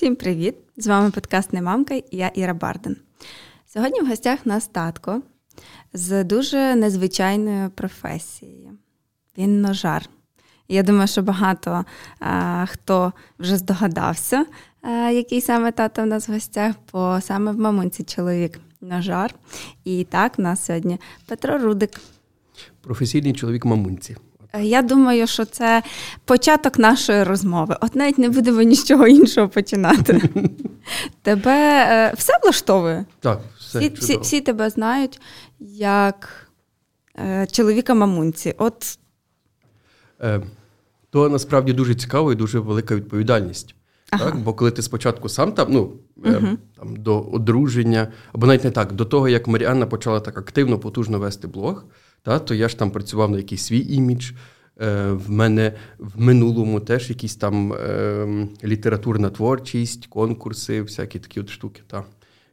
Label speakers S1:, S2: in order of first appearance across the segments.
S1: Всім привіт! З вами подкаст «Не мамка» і я Іра Барден. Сьогодні в гостях нас татко з дуже незвичайною професією. Він ножар. Я думаю, що багато а, хто вже здогадався, а, який саме тато в нас в гостях, бо саме в мамунці чоловік ножар. І так, в нас сьогодні Петро Рудик.
S2: Професійний чоловік мамунці.
S1: Е, я думаю, що це початок нашої розмови. От навіть не будемо нічого іншого починати. Тебе е, все влаштовує?
S2: Так, все
S1: всі, всі, всі тебе знають як е, чоловіка мамунці. От
S2: то насправді дуже цікаво і дуже велика відповідальність. Ага. Так? Бо коли ти спочатку сам там, ну угу. там до одруження, або навіть не так, до того як Маріанна почала так активно, потужно вести блог. Та, то я ж там працював на якийсь свій імідж. Е, в мене в минулому теж якісь там е, літературна творчість, конкурси, всякі такі от штуки, та,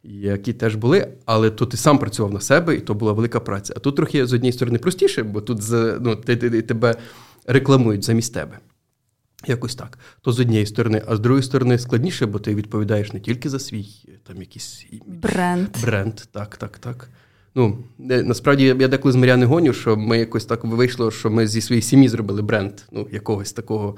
S2: які теж були. Але то ти сам працював на себе, і то була велика праця. А тут трохи з однієї сторони простіше, бо тут ну, ти, ти, тебе рекламують замість тебе. Якось так. То з однієї сторони, а з другої сторони складніше, бо ти відповідаєш не тільки за свій там якийсь
S1: бренд.
S2: Бренд, так, так, так. Ну, насправді я деколи з Мар'яни гоню, що ми якось так вийшло, що ми зі своєї сім'ї зробили бренд ну, якогось такого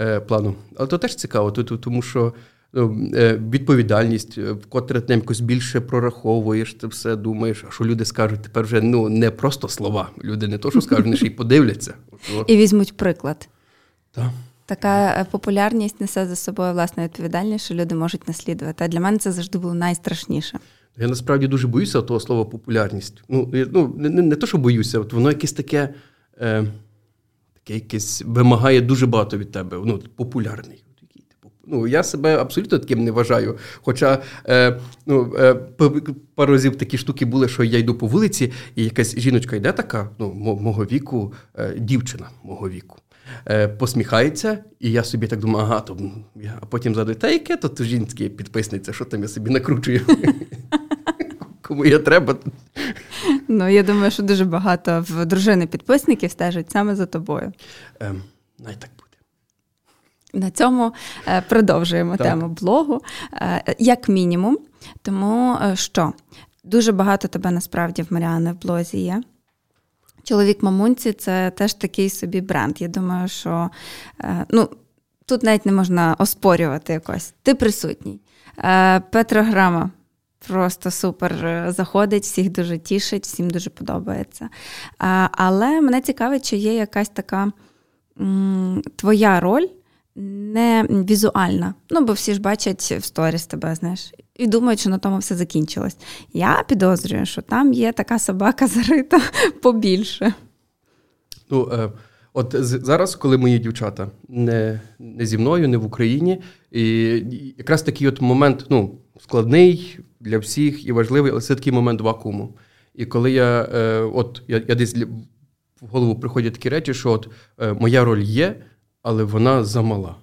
S2: е, плану. Але то теж цікаво, тому що ну, е, відповідальність, е, вкотре ти якось більше прораховуєш, ти все думаєш, а що люди скажуть тепер вже ну, не просто слова. Люди не то, що скажуть, вони ще й подивляться.
S1: І візьмуть приклад.
S2: Так.
S1: Така е, популярність несе за собою власне відповідальність, що люди можуть наслідувати. А для мене це завжди було найстрашніше.
S2: Я насправді дуже боюся того слова популярність. Ну, ну не не, не то, що боюся, от воно якесь таке е, таке якесь вимагає дуже багато від тебе. Ну, популярний. Ну, Я себе абсолютно таким не вважаю. Хоча е, ну, е, пару разів такі штуки були, що я йду по вулиці, і якась жіночка йде така, ну, мого віку, е, дівчина мого віку. Е, посміхається, і я собі так думаю, ага, то а потім задаю, та яке то жінське підписниця, що там я собі накручую. Кому я треба.
S1: Ну, я думаю, що дуже багато в дружини підписників стежать саме за тобою.
S2: Ем, Най так буде.
S1: На цьому е, продовжуємо так. тему блогу, е, як мінімум, тому що дуже багато тебе насправді в Маріани в блозі є. Чоловік мамунці це теж такий собі бренд. Я думаю, що е, ну, тут навіть не можна оспорювати якось. Ти присутній. Е, Петрограма просто супер е, заходить, всіх дуже тішить, всім дуже подобається. Але мене цікавить, чи є якась така твоя роль не візуальна. Ну, бо всі ж бачать в сторіс тебе, знаєш, і думають, що на тому все закінчилось. Я підозрюю, що там є така собака зарита побільше.
S2: Ну, е, От зараз, коли мої дівчата не не зі мною, не в Україні, і якраз такий от момент ну, складний для всіх і важливий, але це такий момент вакууму. І коли я е, от я, я десь в голову приходять такі речі, що от е, моя роль є, але вона замала.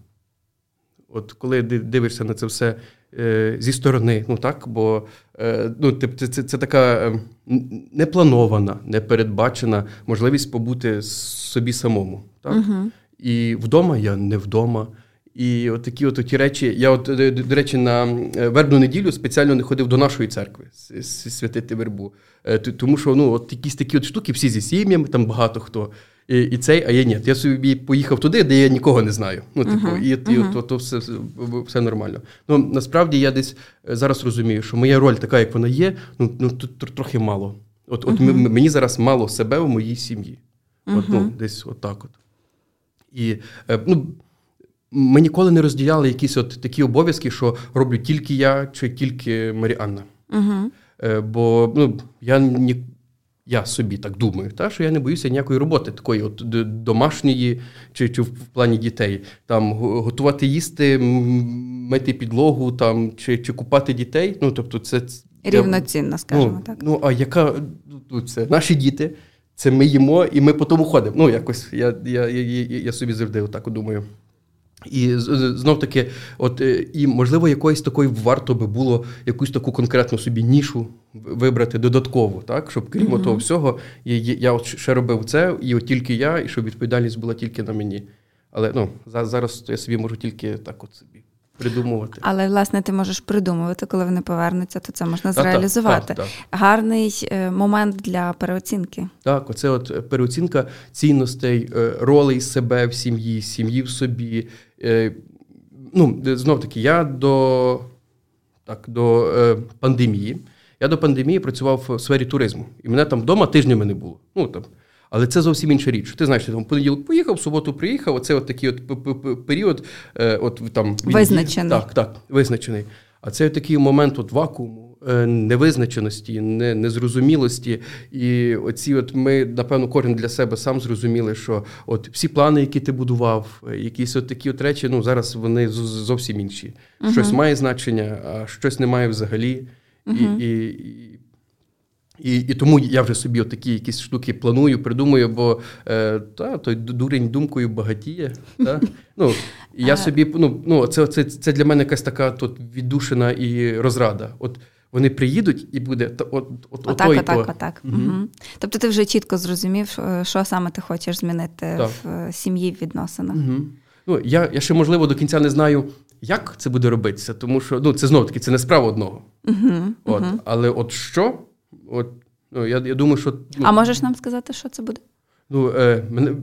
S2: От коли дивишся на це все е, зі сторони, ну так, бо е, ну, це, це, це така е, непланована, непередбачена можливість побути собі самому. Так? Угу. І вдома я не вдома. І от такі от ті речі. Я, от, до речі, на вербну неділю спеціально не ходив до нашої церкви святити вербу. Тому що ну, от якісь такі от штуки, всі зі сім'ями, там багато хто. І і цей, а я ні. Я собі поїхав туди, де я нікого не знаю. Ну, типу, uh-huh. і, і uh-huh. то, то все все нормально. Ну насправді я десь е, зараз розумію, що моя роль така, як вона є, ну ну тут трохи мало. От от uh-huh. мені зараз мало себе в моїй сім'ї. От, ну, Десь от от. І е, ну, ми ніколи не розділяли якісь от такі обов'язки, що роблю тільки я чи тільки Маріанна. Е, бо ну, я ні, я собі так думаю, та, що я не боюся ніякої роботи, такої от домашньої чи чи в плані дітей. Там Готувати їсти, мити підлогу там, чи чи купати дітей. Ну, тобто це
S1: Рівноцінно, скажімо
S2: ну,
S1: так.
S2: Ну, а яка ну, це наші діти, це ми їмо і ми потім ходимо. Ну, якось я, я, я, я собі завжди отак думаю. І знов таки, от е, і можливо, якоїсь такої варто би було якусь таку конкретну собі нішу вибрати додатково, так щоб крім mm-hmm. того всього, я, я от ще робив це, і от тільки я, і щоб відповідальність була тільки на мені. Але ну зараз я собі можу тільки так, от собі придумувати.
S1: Але власне ти можеш придумувати, коли вони повернуться, то це можна зреалізувати. Так, так, так. Гарний е, момент для переоцінки.
S2: Так, оце от переоцінка цінностей, е, ролей себе в сім'ї, сім'ї в собі. Ну, знов таки, я до так, до пандемії. Я до пандемії працював в сфері туризму, і мене там вдома тижнями не було. Ну там але це зовсім інша річ. Ти знаєш, ти там понеділок поїхав, в суботу приїхав. Оце от такий от період, е, от там
S1: визначений.
S2: Так, так, визначений. А це такий момент от вакууму, е, невизначеності, незрозумілості. І оці, от ми, напевно, кожен для себе сам зрозуміли, що от всі плани, які ти будував, якісь от такі от речі, ну зараз вони зовсім інші. uh Щось має значення, а щось не має взагалі. uh І, і, і і тому я вже собі такі якісь штуки планую, придумую, бо е, та, той дурень думкою багатіє. Та? Ну, Я собі, ну, ну, це це, це для мене якась така тут віддушина і розрада. От вони приїдуть і буде от, от, от,
S1: отак, той, отак, отак. Угу. Угу. Тобто ти вже чітко зрозумів, що саме ти хочеш змінити так. в е, сім'ї в відносинах.
S2: Угу. Ну, Я я ще, можливо, до кінця не знаю, як це буде робитися, тому що ну, це знову таки це не справа одного. От, Але от що? От ну, я я думаю, що. Ну,
S1: а можеш нам сказати, що це буде?
S2: Ну, е, мене,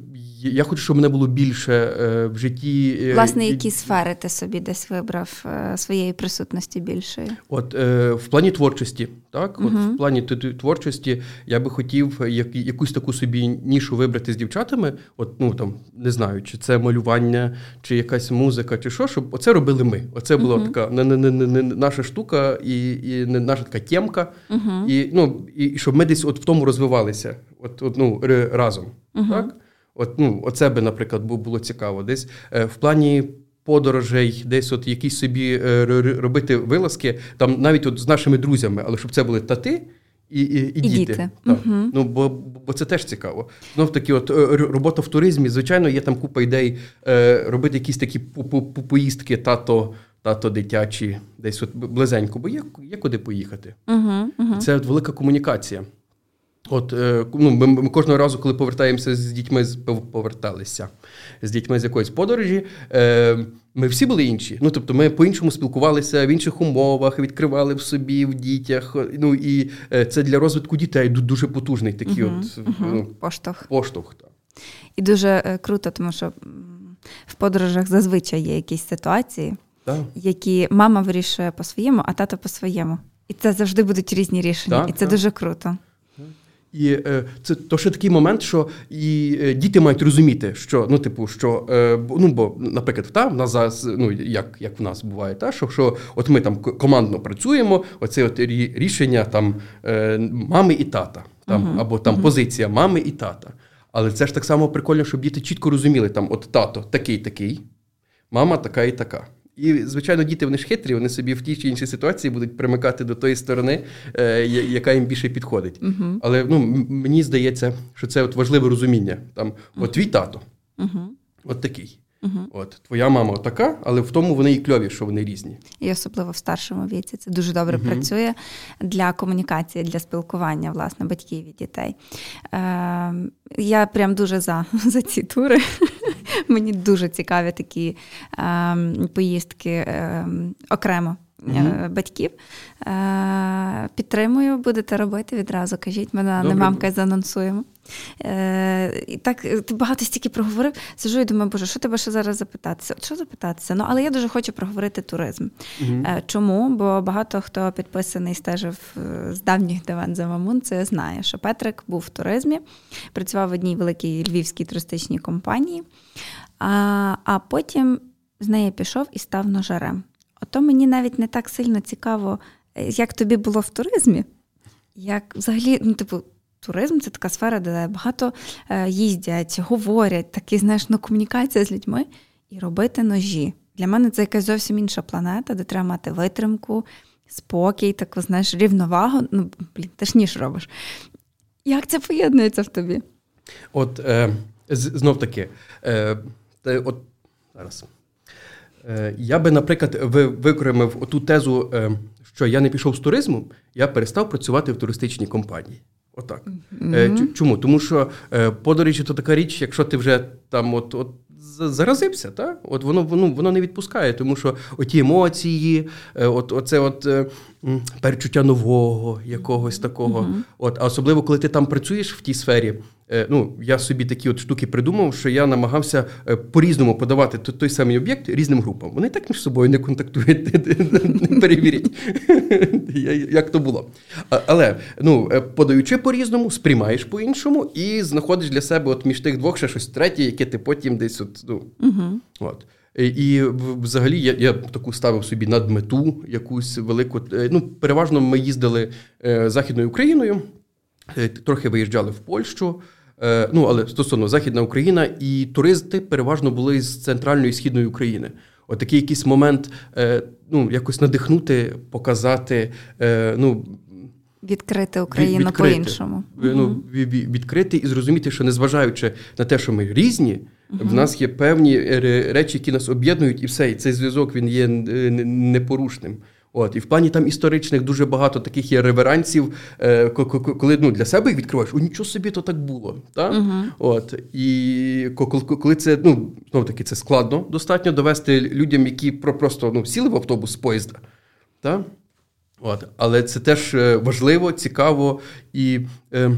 S2: Я хочу, щоб мене було більше е, в житті.
S1: Е, Власне, які сфери ти собі десь вибрав е, своєї присутності більшої?
S2: От е, в плані творчості, так, от в плані творчості я би хотів як, якусь таку собі нішу вибрати з дівчатами. От, ну там не знаю, чи це малювання, чи якась музика, чи що, щоб оце робили ми. Оце була uh така не, не, не, не, наша штука і і не наша така тємка.
S1: uh
S2: І ну, і щоб ми десь от в тому розвивалися, от, от ну, разом. Так? От, ну, Оце би, наприклад, було цікаво. Десь е, в плані подорожей, десь от якісь собі е, робити вилазки, там навіть от з нашими друзями, але щоб це були тати. І і, і, і діти. Так.
S1: Угу.
S2: Ну, Бо бо це теж цікаво. Знов таки, от е, робота в туризмі, звичайно, є там купа ідей е, робити якісь такі поїздки, тато, тато дитячі, десь от близенько, бо є є куди поїхати.
S1: Угу, угу.
S2: Це от велика комунікація. От е, ну, ми, кожного разу, коли повертаємося з дітьми, поверталися з дітьми з якоїсь подорожі. Е, ми всі були інші. Ну тобто, ми по-іншому спілкувалися в інших умовах, відкривали в собі в дітях. Ну і е, це для розвитку дітей дуже потужний такий угу, от угу. ну,
S1: поштовх.
S2: Поштовх так.
S1: І дуже круто, тому що в подорожах зазвичай є якісь ситуації,
S2: так.
S1: які мама вирішує по-своєму, а тато по-своєму. І це завжди будуть різні рішення, так, і це дуже круто.
S2: І е, це то ще такий момент, що і е, діти мають розуміти, що ну, типу, що е, ну бо, наприклад, та в нас зараз, ну як як в нас буває, та що що от ми там командно працюємо, оце от рішення там е, мами і тата, там uh-huh. або там uh-huh. позиція мами і тата. Але це ж так само прикольно, щоб діти чітко розуміли, там от тато такий, такий, мама така і така. І, звичайно, діти вони ж хитрі, вони собі в тій чи іншій ситуації будуть примикати до тої сторони, е, яка їм більше підходить.
S1: Uh-huh.
S2: Але ну, мені здається, що це от важливе розуміння. Там, От твій тато,
S1: uh-huh.
S2: от такий.
S1: Угу.
S2: От твоя мама така, але в тому вони і кльові, що вони різні.
S1: І особливо в старшому віці це дуже добре угу. працює для комунікації, для спілкування власне батьків і дітей. Е, Я прям дуже за за ці тури. Мені дуже цікаві такі е, поїздки е, окремо mm батьків. Е, Підтримую, будете робити відразу. Кажіть, ми на мамка занонсуємо. Е, І так ти багато стільки проговорив. Сижу і думаю, боже, що тебе ще зараз запитатися? Що запитатися? Ну, але я дуже хочу проговорити туризм.
S2: Mm-hmm.
S1: Чому? Бо багато хто підписаний стежив з давніх давен за Мамун, це знає, що Петрик був в туризмі, працював в одній великій львівській туристичній компанії, а, а потім з неї пішов і став ножарем. Ото мені навіть не так сильно цікаво, е, як тобі було в туризмі. Як взагалі, ну, типу, туризм це така сфера, де багато е, їздять, говорять, такі, знаєш, ну, комунікація з людьми і робити ножі. Для мене це якась зовсім інша планета, де треба мати витримку, спокій, таку, знаєш, рівновагу. Ну, блін, ти ж ніж робиш. Як це поєднується в тобі?
S2: От е, знов таки, е, от зараз. Е, я би, наприклад, викремив оту тезу, е, що я не пішов з туризму, я перестав працювати в туристичній компанії. Отак.
S1: Mm-hmm.
S2: Чому? Тому що подорожі то така річ, якщо ти вже там от от заразився. Та? От Воно воно, воно не відпускає, тому що оті емоції, от, оце от перечуття нового, якогось такого. Uh-huh. От, А особливо, коли ти там працюєш в тій сфері, ну, я собі такі от штуки придумав, що я намагався е, по-різному подавати той самий об'єкт різним групам. Вони так між собою не контактують, не перевірять, як то було. Але ну, е, подаючи по-різному, сприймаєш по-іншому і знаходиш для себе от між тих двох ще щось третє, яке ти потім десь от. ну, от. І взагалі я я таку ставив собі надмету, якусь велику. Ну, переважно ми їздили Західною Україною, трохи виїжджали в Польщу. Е, ну, але стосовно Західна Україна, і туристи переважно були з центральної і східної України. От такий якийсь момент, е, ну, якось надихнути, показати. Е, ну,
S1: Відкрити Україну відкрити, по-іншому.
S2: Ну, Відкрити і зрозуміти, що незважаючи на те, що ми різні, uh в нас є певні речі, які нас об'єднують, і все, і цей зв'язок він є непорушним. От, І в плані там історичних дуже багато таких є реверансів, е, коли ну, для себе їх відкриваєш, о, нічого собі то так було. Та? Uh-huh. От, І коли це ну, знов таки це складно достатньо довести людям, які просто ну, сіли в автобус з поїзда. Та? От, Але це теж е, важливо, цікаво і. Е,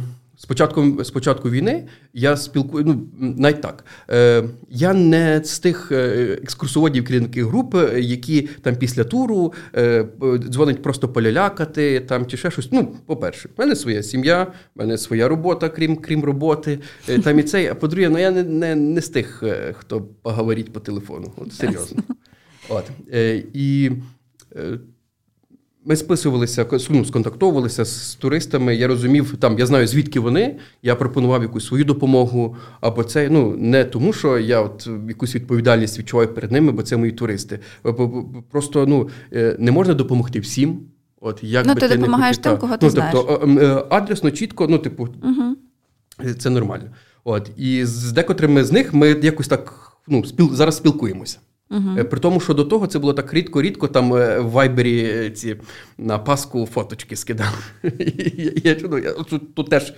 S2: з початком з початку війни я спілкую, ну навіть так. Е, Я не з тих е, екскурсоводів керівників груп, е, які там після туру е, дзвонять просто полялякати там чи ще щось. Ну, по-перше, в мене своя сім'я, в мене своя робота, крім крім роботи. Е, там і цей. А по-друге, ну я не не, не з тих, е, хто поговорить по телефону. От серйозно. От. Е, І ми списувалися, ну, сконтактовувалися з туристами. Я розумів, там я знаю звідки вони. Я пропонував якусь свою допомогу. Або це ну не тому, що я от якусь відповідальність відчуваю перед ними, бо це мої туристи. Просто ну е, не можна допомогти всім. От як
S1: ну,
S2: би
S1: ти, допомагаєш тим, кого ти
S2: ну,
S1: знаєш.
S2: Тобто ем, е, адресно, чітко, ну типу, угу. це нормально. От і з декотрими з них ми якось так ну спіл зараз спілкуємося. Угу. При тому, що до того це було так рідко-рідко, там е, в вайбері е, ці на Пасху фоточки скидали. Я ну, я тут, тут теж,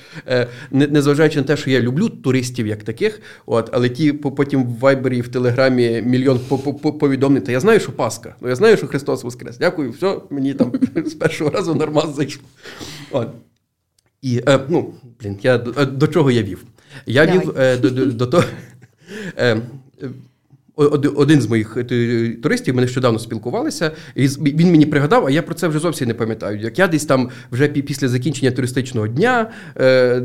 S2: незважаючи на те, що я люблю туристів як таких, от, але ті потім в вайбері і в Телеграмі мільйон повідомлень, та я знаю, що Пасха, ну я знаю, що Христос Воскрес. Дякую, все, мені там з першого разу нормально зайшло. От. І, ну, блін, я до чого я вів? Я Давай. вів до, до, до того. Один з моїх е, туристів ми нещодавно спілкувалися, і він мені пригадав, а я про це вже зовсім не пам'ятаю. Як я десь там вже після закінчення туристичного дня, е,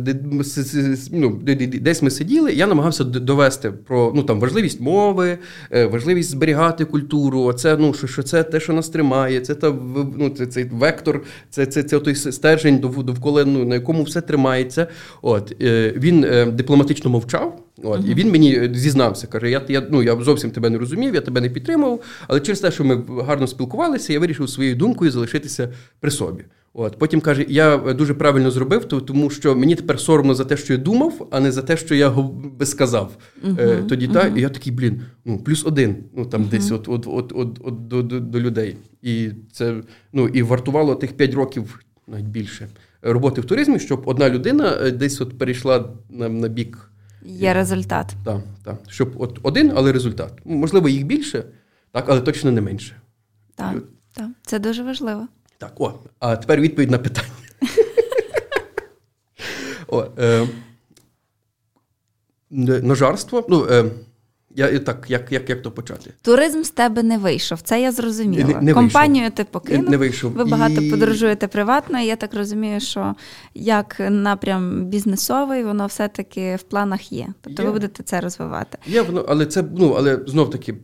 S2: ну, десь ми сиділи, я намагався довести про ну там важливість мови, е, важливість зберігати культуру. Це ну що, що це те, що нас тримає, це та ну, це цей вектор, це це, це той стержень, довкола ну, на якому все тримається. От він дипломатично мовчав. От, uh-huh. І він мені зізнався, каже: я я, ну, я зовсім тебе не розумів, я тебе не підтримував, але через те, що ми гарно спілкувалися, я вирішив своєю думкою залишитися при собі. От Потім каже, я дуже правильно зробив, тому що мені тепер соромно за те, що я думав, а не за те, що я би сказав. Uh-huh. Тоді uh-huh. та, і я такий, блін, ну плюс один, ну там десь от от, от, от, от до, до, до людей. І це ну і вартувало тих 5 років, навіть більше, роботи в туризмі, щоб одна людина е, десь от перейшла на, на бік.
S1: Є результат.
S2: Так, так. Щоб от один, але результат. Можливо, їх більше, так, але точно не менше.
S1: Так, так. Це дуже важливо.
S2: Так, о, а тепер відповідь на питання. О, е, Ножарство. ну, е, я так, як як, як то почати?
S1: Туризм з тебе не вийшов. Це я зрозуміла. Не, не Компанію вийшов. ти покинув. Не вийшов. Ви багато і... подорожуєте приватно. і Я так розумію, що як напрям бізнесовий, воно все-таки в планах є. Тобто є. ви будете це розвивати.
S2: Є воно, але це ну але знов таки.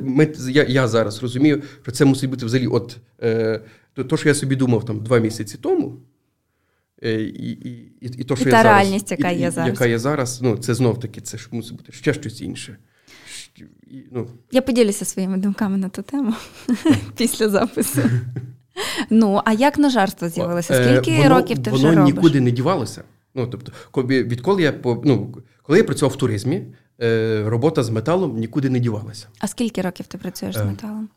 S2: Ми, я я зараз розумію, що це мусить бути взагалі, от е, то, то, що я собі думав там два місяці тому, е, і і, і, і то, що і
S1: та
S2: я
S1: реальність,
S2: зараз,
S1: яка є зараз,
S2: яка є зараз, ну це знов таки, це ж мусить бути ще щось інше
S1: ну. Я поділюся своїми думками на ту тему після запису. Ну, а як ножарство з'явилося? Е, Скільки воно, років ти вже робиш?
S2: Воно нікуди не дівалося. Ну, тобто, відколи я ну, коли я працював в туризмі, е, робота з металом нікуди не дівалася.
S1: А скільки років ти працюєш з е, металом?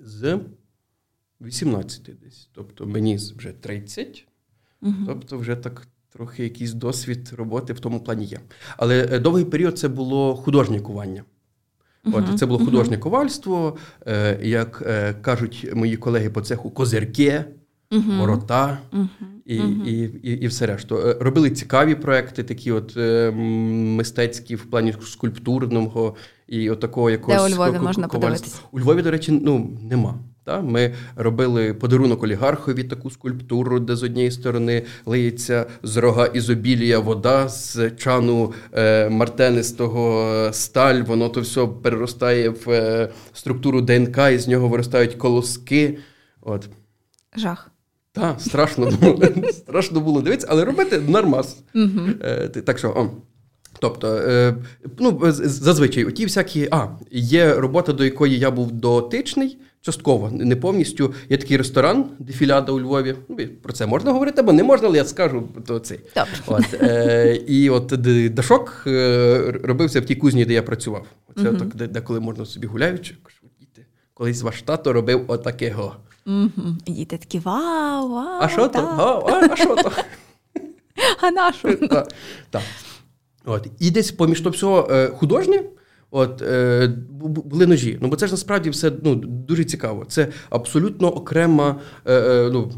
S2: З 18 десь. Тобто мені вже 30, угу. тобто вже так трохи якийсь досвід роботи в тому плані є. Але е, довгий період це було художнє кування. От, Це було художнє ковальство, е, як е, кажуть мої колеги по цеху, козирки, ворота і і, і, і все решту. Е, робили цікаві проекти, такі от мистецькі в плані скульптурного і от такого якогось
S1: Де у Львові можна подивитися?
S2: У Львові, до речі, ну нема. Та? Ми робили подарунок олігархові таку скульптуру, де з однієї сторони лиється з рога ізобілія вода, з чану е, мартенистого сталь, воно то все переростає в е, структуру ДНК, і з нього виростають колоски. От.
S1: Жах.
S2: Так, страшно було страшно було дивитися, але робити нормас. Е, так що, о. Тобто, е, ну, зазвичай, оті всякі, а, є робота, до якої я був дотичний, частково, не повністю. Є такий ресторан, дефіляда у Львові. Ну, Про це можна говорити, або не можна, але я скажу то цей. От, е, І от Дашок е, робився в тій кузні, де я працював. Це угу. так, де, де коли можна собі гуляючи, діти, колись ваш тато робив отакого.
S1: Угу. Діти такі вау, вау.
S2: А що то? А, а що то?
S1: А на що?
S2: Так. От. І десь поміж то всього е, художнє. От е, були ножі. Ну бо це ж насправді все ну, дуже цікаво. Це абсолютно окрема е, е, ну,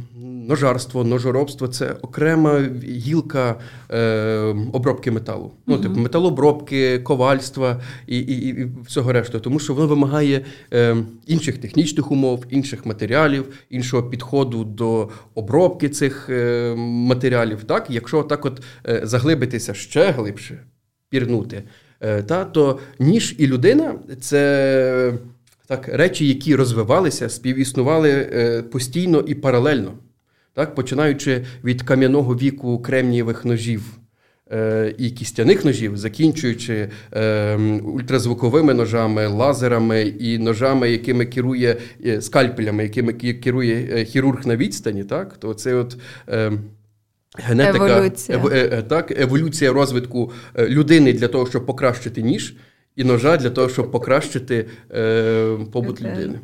S2: ножарство, ножоробство це окрема гілка е, обробки металу. Ну, типу металообробки, ковальства і і, і всього решту. Тому що воно вимагає е, інших технічних умов, інших матеріалів, іншого підходу до обробки цих е, матеріалів. Так, Якщо так от е, заглибитися ще глибше, пірнути. Е, та, то ніж і людина це так, речі, які розвивалися, співіснували е, постійно і паралельно, так, починаючи від кам'яного віку кремнієвих ножів. Е, і кістяних ножів, закінчуючи е, ультразвуковими ножами, лазерами і ножами, якими керує скальпелями, якими керує хірург на відстані, так то це от е, генетика, еволюція. Ев, е, так, еволюція розвитку е, людини для того, щоб покращити ніж, і ножа для того, щоб покращити е, побут okay. людини.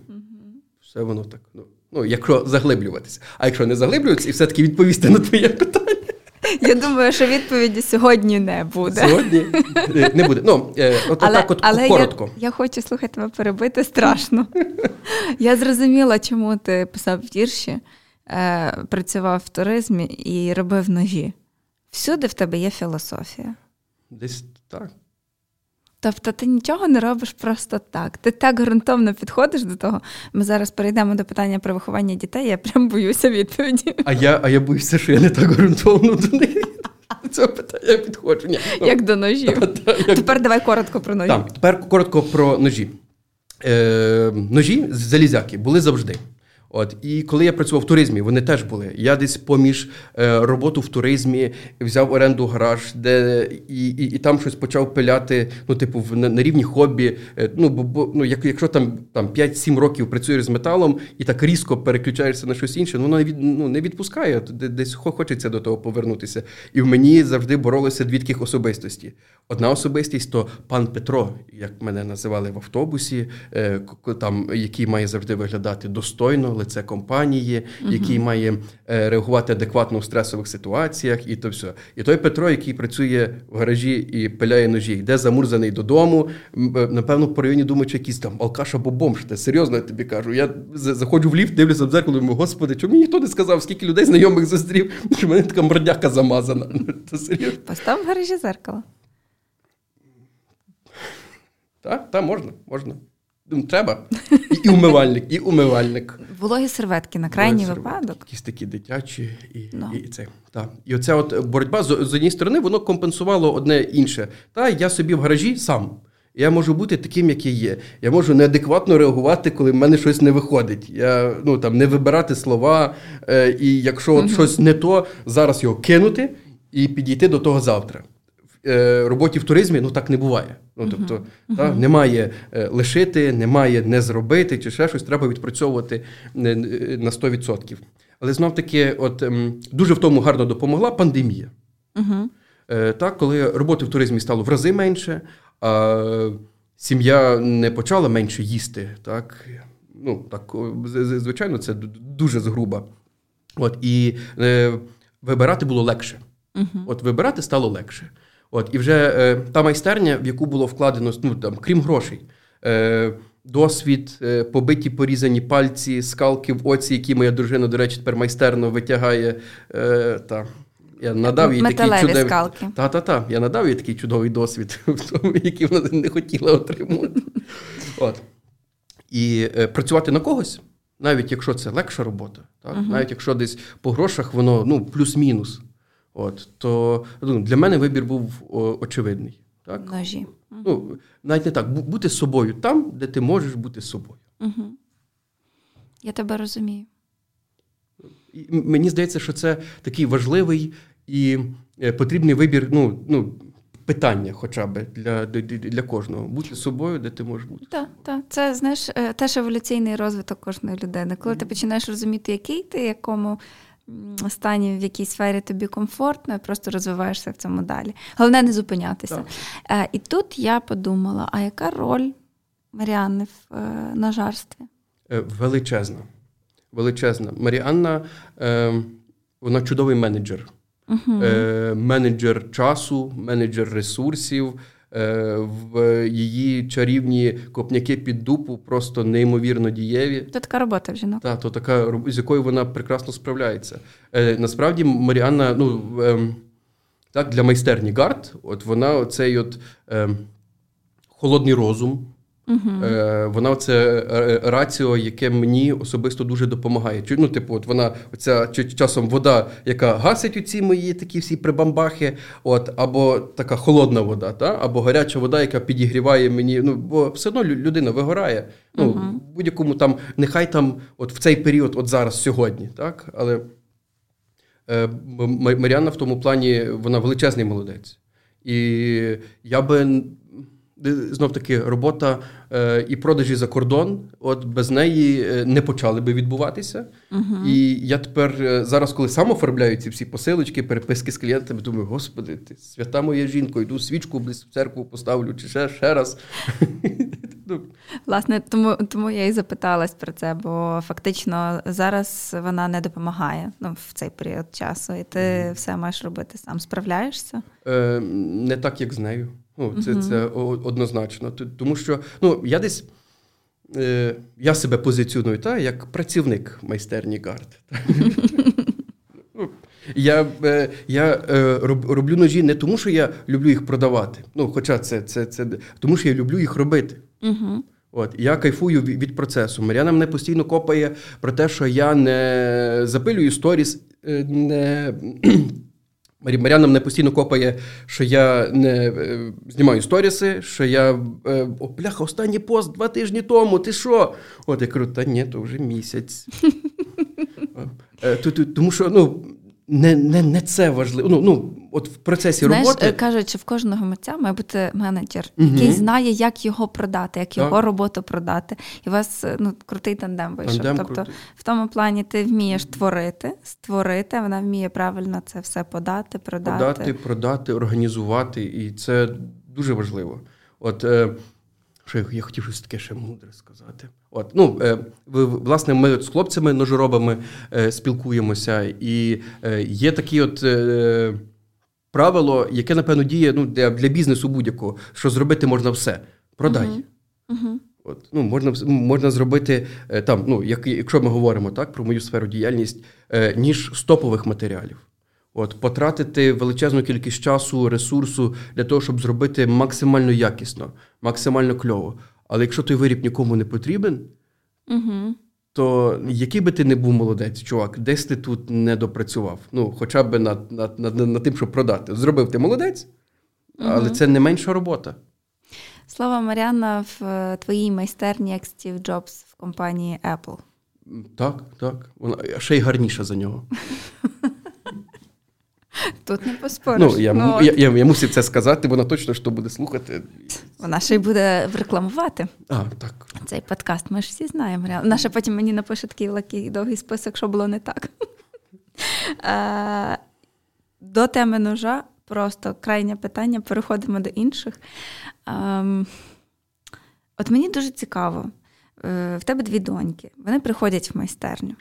S2: Все воно так. Ну, ну, якщо заглиблюватися. А якщо не заглиблюватися, і все-таки відповісти на твоє питання.
S1: Я думаю, що відповіді сьогодні не буде.
S2: Сьогодні е, не буде. Ну, от але, так от але коротко.
S1: Я, я хочу слухати тебе перебити страшно. Я зрозуміла, чому ти писав вірші е, працював в туризмі і робив ножі. Всюди в тебе є філософія.
S2: Десь так.
S1: Тобто ти нічого не робиш просто так. Ти так ґрунтовно підходиш до того. Ми зараз перейдемо до питання про виховання дітей, я прям боюся відповіді.
S2: А я а я боюся, що я не так ґрунтовно до них. Цього питання підходжу. Ні,
S1: ну, Як до ножів. Та, та, як... Тепер давай коротко про ножі.
S2: Так, Тепер коротко про ножі. Е, Ножі залізяки були завжди. От і коли я працював в туризмі, вони теж були. Я десь поміж е, роботу в туризмі взяв оренду гараж, де і і, і там щось почав пиляти. Ну, типу, на, на рівні хобі. Е, ну бо ну, як, якщо там там 5-7 років працюєш з металом і так різко переключаєшся на щось інше, ну воно від, ну, не відпускає. Десь хочеться до того повернутися. І в мені завжди боролися дві таких особистості. Одна особистість то пан Петро, як мене називали в автобусі, е, там який має завжди виглядати достойно лице компанії, який uh має е, реагувати адекватно в стресових ситуаціях, і то все. І той Петро, який працює в гаражі і пиляє ножі, йде замурзаний додому. Е, напевно, по районі думаю, що якийсь там алкаш або бомж. Те серйозно я тобі кажу. Я заходжу в ліфт, дивлюся в дзеркало, думаю, господи, чому мені ніхто не сказав, скільки людей знайомих зустрів, що в мене така мордяка замазана.
S1: Це серйозно. Постав в гаражі зеркало.
S2: Так, так, можна, можна. Треба. І, і умивальник, і умивальник.
S1: Вологі серветки на крайній Вологі випадок.
S2: Якісь такі дитячі і no. і, і це. Та. І оця от боротьба з, з однієї сторони, воно компенсувало одне інше. Та я собі в гаражі сам. Я можу бути таким, як я є. Я можу неадекватно реагувати, коли в мене щось не виходить. Я ну там не вибирати слова. Е, І якщо от щось не то, зараз його кинути і підійти до того завтра. Е, роботі в туризмі ну так не буває. Ну тобто, uh-huh. та, немає е, лишити, немає не зробити чи ще щось, треба відпрацьовувати на 100%. Але знов таки, от ем, дуже в тому гарно допомогла пандемія. Uh-huh. Так, коли роботи в туризмі стало в рази менше, а сім'я не почала менше їсти. Так, ну так, звичайно, це дуже згруба. От і е, вибирати було легше. Uh-huh. От вибирати стало легше. От, І вже е, та майстерня, в яку було вкладено, ну, там, крім грошей, е, досвід, е, побиті порізані пальці, скалки в оці, які моя дружина, до речі, тепер майстерно витягає. Е, та, я надав їй такий чудовий скалки. Та-та-та, я надав їй такий чудовий досвід, який вона не хотіла отримати. От. І е, працювати на когось, навіть якщо це легша робота, так? Uh-huh. навіть якщо десь по грошах воно ну, плюс-мінус. От, То ну, для мене вибір був очевидний. Так?
S1: Ножі.
S2: Ну, Навіть не так, бути собою там, де ти можеш бути собою.
S1: Угу. Я тебе розумію.
S2: І Мені здається, що це такий важливий і е, потрібний вибір ну, ну, питання хоча б для для кожного. Бути собою, де ти можеш бути.
S1: Так, так. Це знаєш, е, теж еволюційний розвиток кожної людини. Коли ти починаєш розуміти, який ти, якому стані, в якій сфері тобі комфортно, і просто розвиваєшся в цьому далі. Головне не зупинятися. Так. Е, і тут я подумала: а яка роль Маріанни в на жарстві?
S2: Величезна. Величезна. Маріанна, вона чудовий менеджер. Uh-huh. Менеджер часу, менеджер ресурсів. Е, в її чарівні копняки під дупу просто неймовірно дієві.
S1: Це така робота в жінок.
S2: Так, то така з якою вона прекрасно справляється. Е, насправді, Маріанна, ну ем, так, для майстерні Гард, от вона оцей от ем, холодний розум. Е, Вона це е, раціо, яке мені особисто дуже допомагає. Ну, типу, от вона оця часом вода, яка гасить оці мої такі всі прибамбахи, от, або така холодна вода, та? або гаряча вода, яка підігріває мені. Ну, бо все одно людина вигорає. Ну, угу. Будь-якому там, нехай там, от в цей період, от зараз, сьогодні, так? Але е, Маріанна в тому плані вона величезний молодець. І я би знов таки робота е, і продажі за кордон. От без неї е, не почали би відбуватися. uh І я тепер е, зараз, коли сам оформляю ці всі посилочки, переписки з клієнтами, думаю, господи, ти свята моя жінка, йду свічку в церкву поставлю, чи ще ще раз.
S1: Ну. Власне, тому тому я і запиталась про це, бо фактично зараз вона не допомагає ну, в цей період часу, і ти mm все маєш робити сам. Справляєшся?
S2: Е, Не так, як з нею. Ну, Це це однозначно. Тому що ну, я десь е, я себе позиціоную та, як працівник майстерні карт. Ну, я е, я е, роблю ножі не тому, що я люблю їх продавати. Ну, Хоча це це, це тому, що я люблю їх робити. Угу. От, Я кайфую від процесу. Мар'яна мене постійно копає про те, що я не запилюю сторіс, не Мар'яна мене постійно копає, що я не е, знімаю сторіси, що я е, о, бляха, останній пост два тижні тому. Ти що? От я кажу, та ні, то вже місяць. Е, тому що ну, не не, не це важливо. Ну, ну, от В процесі
S1: Знаєш,
S2: роботи...
S1: Е, кажуть, що в кожного митця має бути менеджер, угу. який знає, як його продати, як так. його роботу продати. І у вас е, ну, крутий тандем вийшов. Тандем тобто, крутий. в тому плані ти вмієш творити, створити, вона вміє правильно це все подати, продати.
S2: Подати, продати, організувати. І це дуже важливо. От е, що я хотів щось таке ще мудре сказати. От, ну, е, Власне, ми з хлопцями ножоробами е, спілкуємося, і е, є такі от правило, яке, напевно, діє ну, для для бізнесу будь-якого, що зробити можна все. Продай. Uh-huh. Uh-huh. От, ну, Можна можна зробити, там, ну, як, якщо ми говоримо так, про мою сферу діяльність, ніж стопових матеріалів. От, Потратити величезну кількість часу, ресурсу для того, щоб зробити максимально якісно, максимально кльово. Але якщо той виріб нікому не потрібен, угу. то який би ти не був молодець, чувак, десь ти тут не допрацював. Ну, хоча б над над, над, над тим, щоб продати. Зробив ти молодець, але угу. це не менша робота.
S1: Слава Маріанна в е, твоїй майстерні, як Стів Джобс в компанії Apple.
S2: Так, так. Вона ще й гарніша за нього.
S1: Тут не поспориш.
S2: Ну, Я ну, я, я, я мусив це сказати, вона точно що буде слухати.
S1: Вона ще й буде рекламувати
S2: А, так.
S1: цей подкаст. Ми ж всі знаємо. Вона ще потім мені напише такий великий довгий список, що було не так. До теми ножа просто крайнє питання, переходимо до інших. От мені дуже цікаво. В тебе дві доньки, вони приходять в майстерню.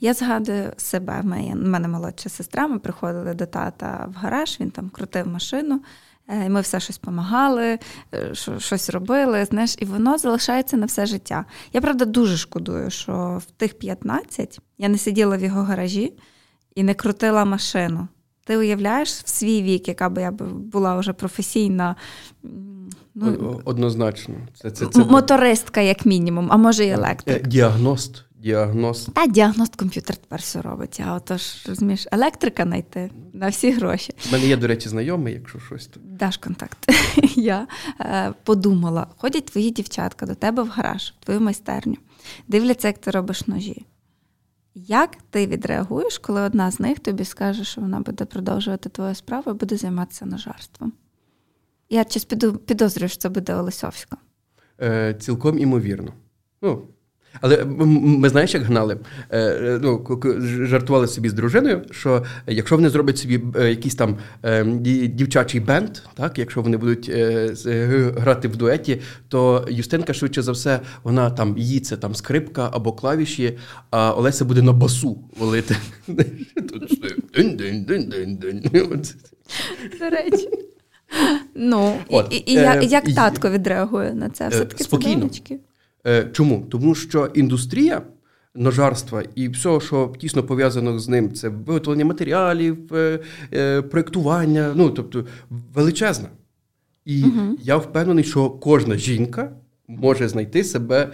S1: Я згадую себе, в мене молодша сестра, ми приходили до тата в гараж, він там крутив машину. Е, ми все щось допомагали, е, щось робили, знаєш, і воно залишається на все життя. Я правда дуже шкодую, що в тих 15 я не сиділа в його гаражі і не крутила машину. Ти уявляєш в свій вік, яка би я була вже професійна.
S2: Ну, Однозначно.
S1: Це, це, це... Мотористка, як мінімум, а може і електрик.
S2: Е, діагност. Діагност.
S1: Та діагност комп'ютер тепер все робить. А отож, розумієш, електрика знайти на всі гроші.
S2: У мене є, до речі, знайомий, якщо щось. То...
S1: Даш контакт. Я е, подумала: ходять твої дівчатка до тебе в гараж, в твою майстерню, дивляться, як ти робиш ножі. Як ти відреагуєш, коли одна з них тобі скаже, що вона буде продовжувати твою справу і буде займатися нажарством? Я щось підозрюю, що це буде Олесовська.
S2: Е, Цілком імовірно. Ну, але ми знаєш, як гнали? Е, е, ну, Жартували собі з дружиною, що якщо вони зроблять собі е, якийсь там дівчачий бенд, так, якщо вони будуть грати в дуеті, то Юстинка, швидше за все, вона там її це там скрипка або клавіші, а Олеся буде на басу волити.
S1: До речі. Ну, От, і, і, е, як татко відреагує на це? Все таки
S2: Спокійно. Е, чому? Тому що індустрія ножарства і все, що тісно пов'язано з ним, це виготовлення матеріалів, е, е, проєктування, ну тобто величезна. І угу. я впевнений, що кожна жінка може знайти себе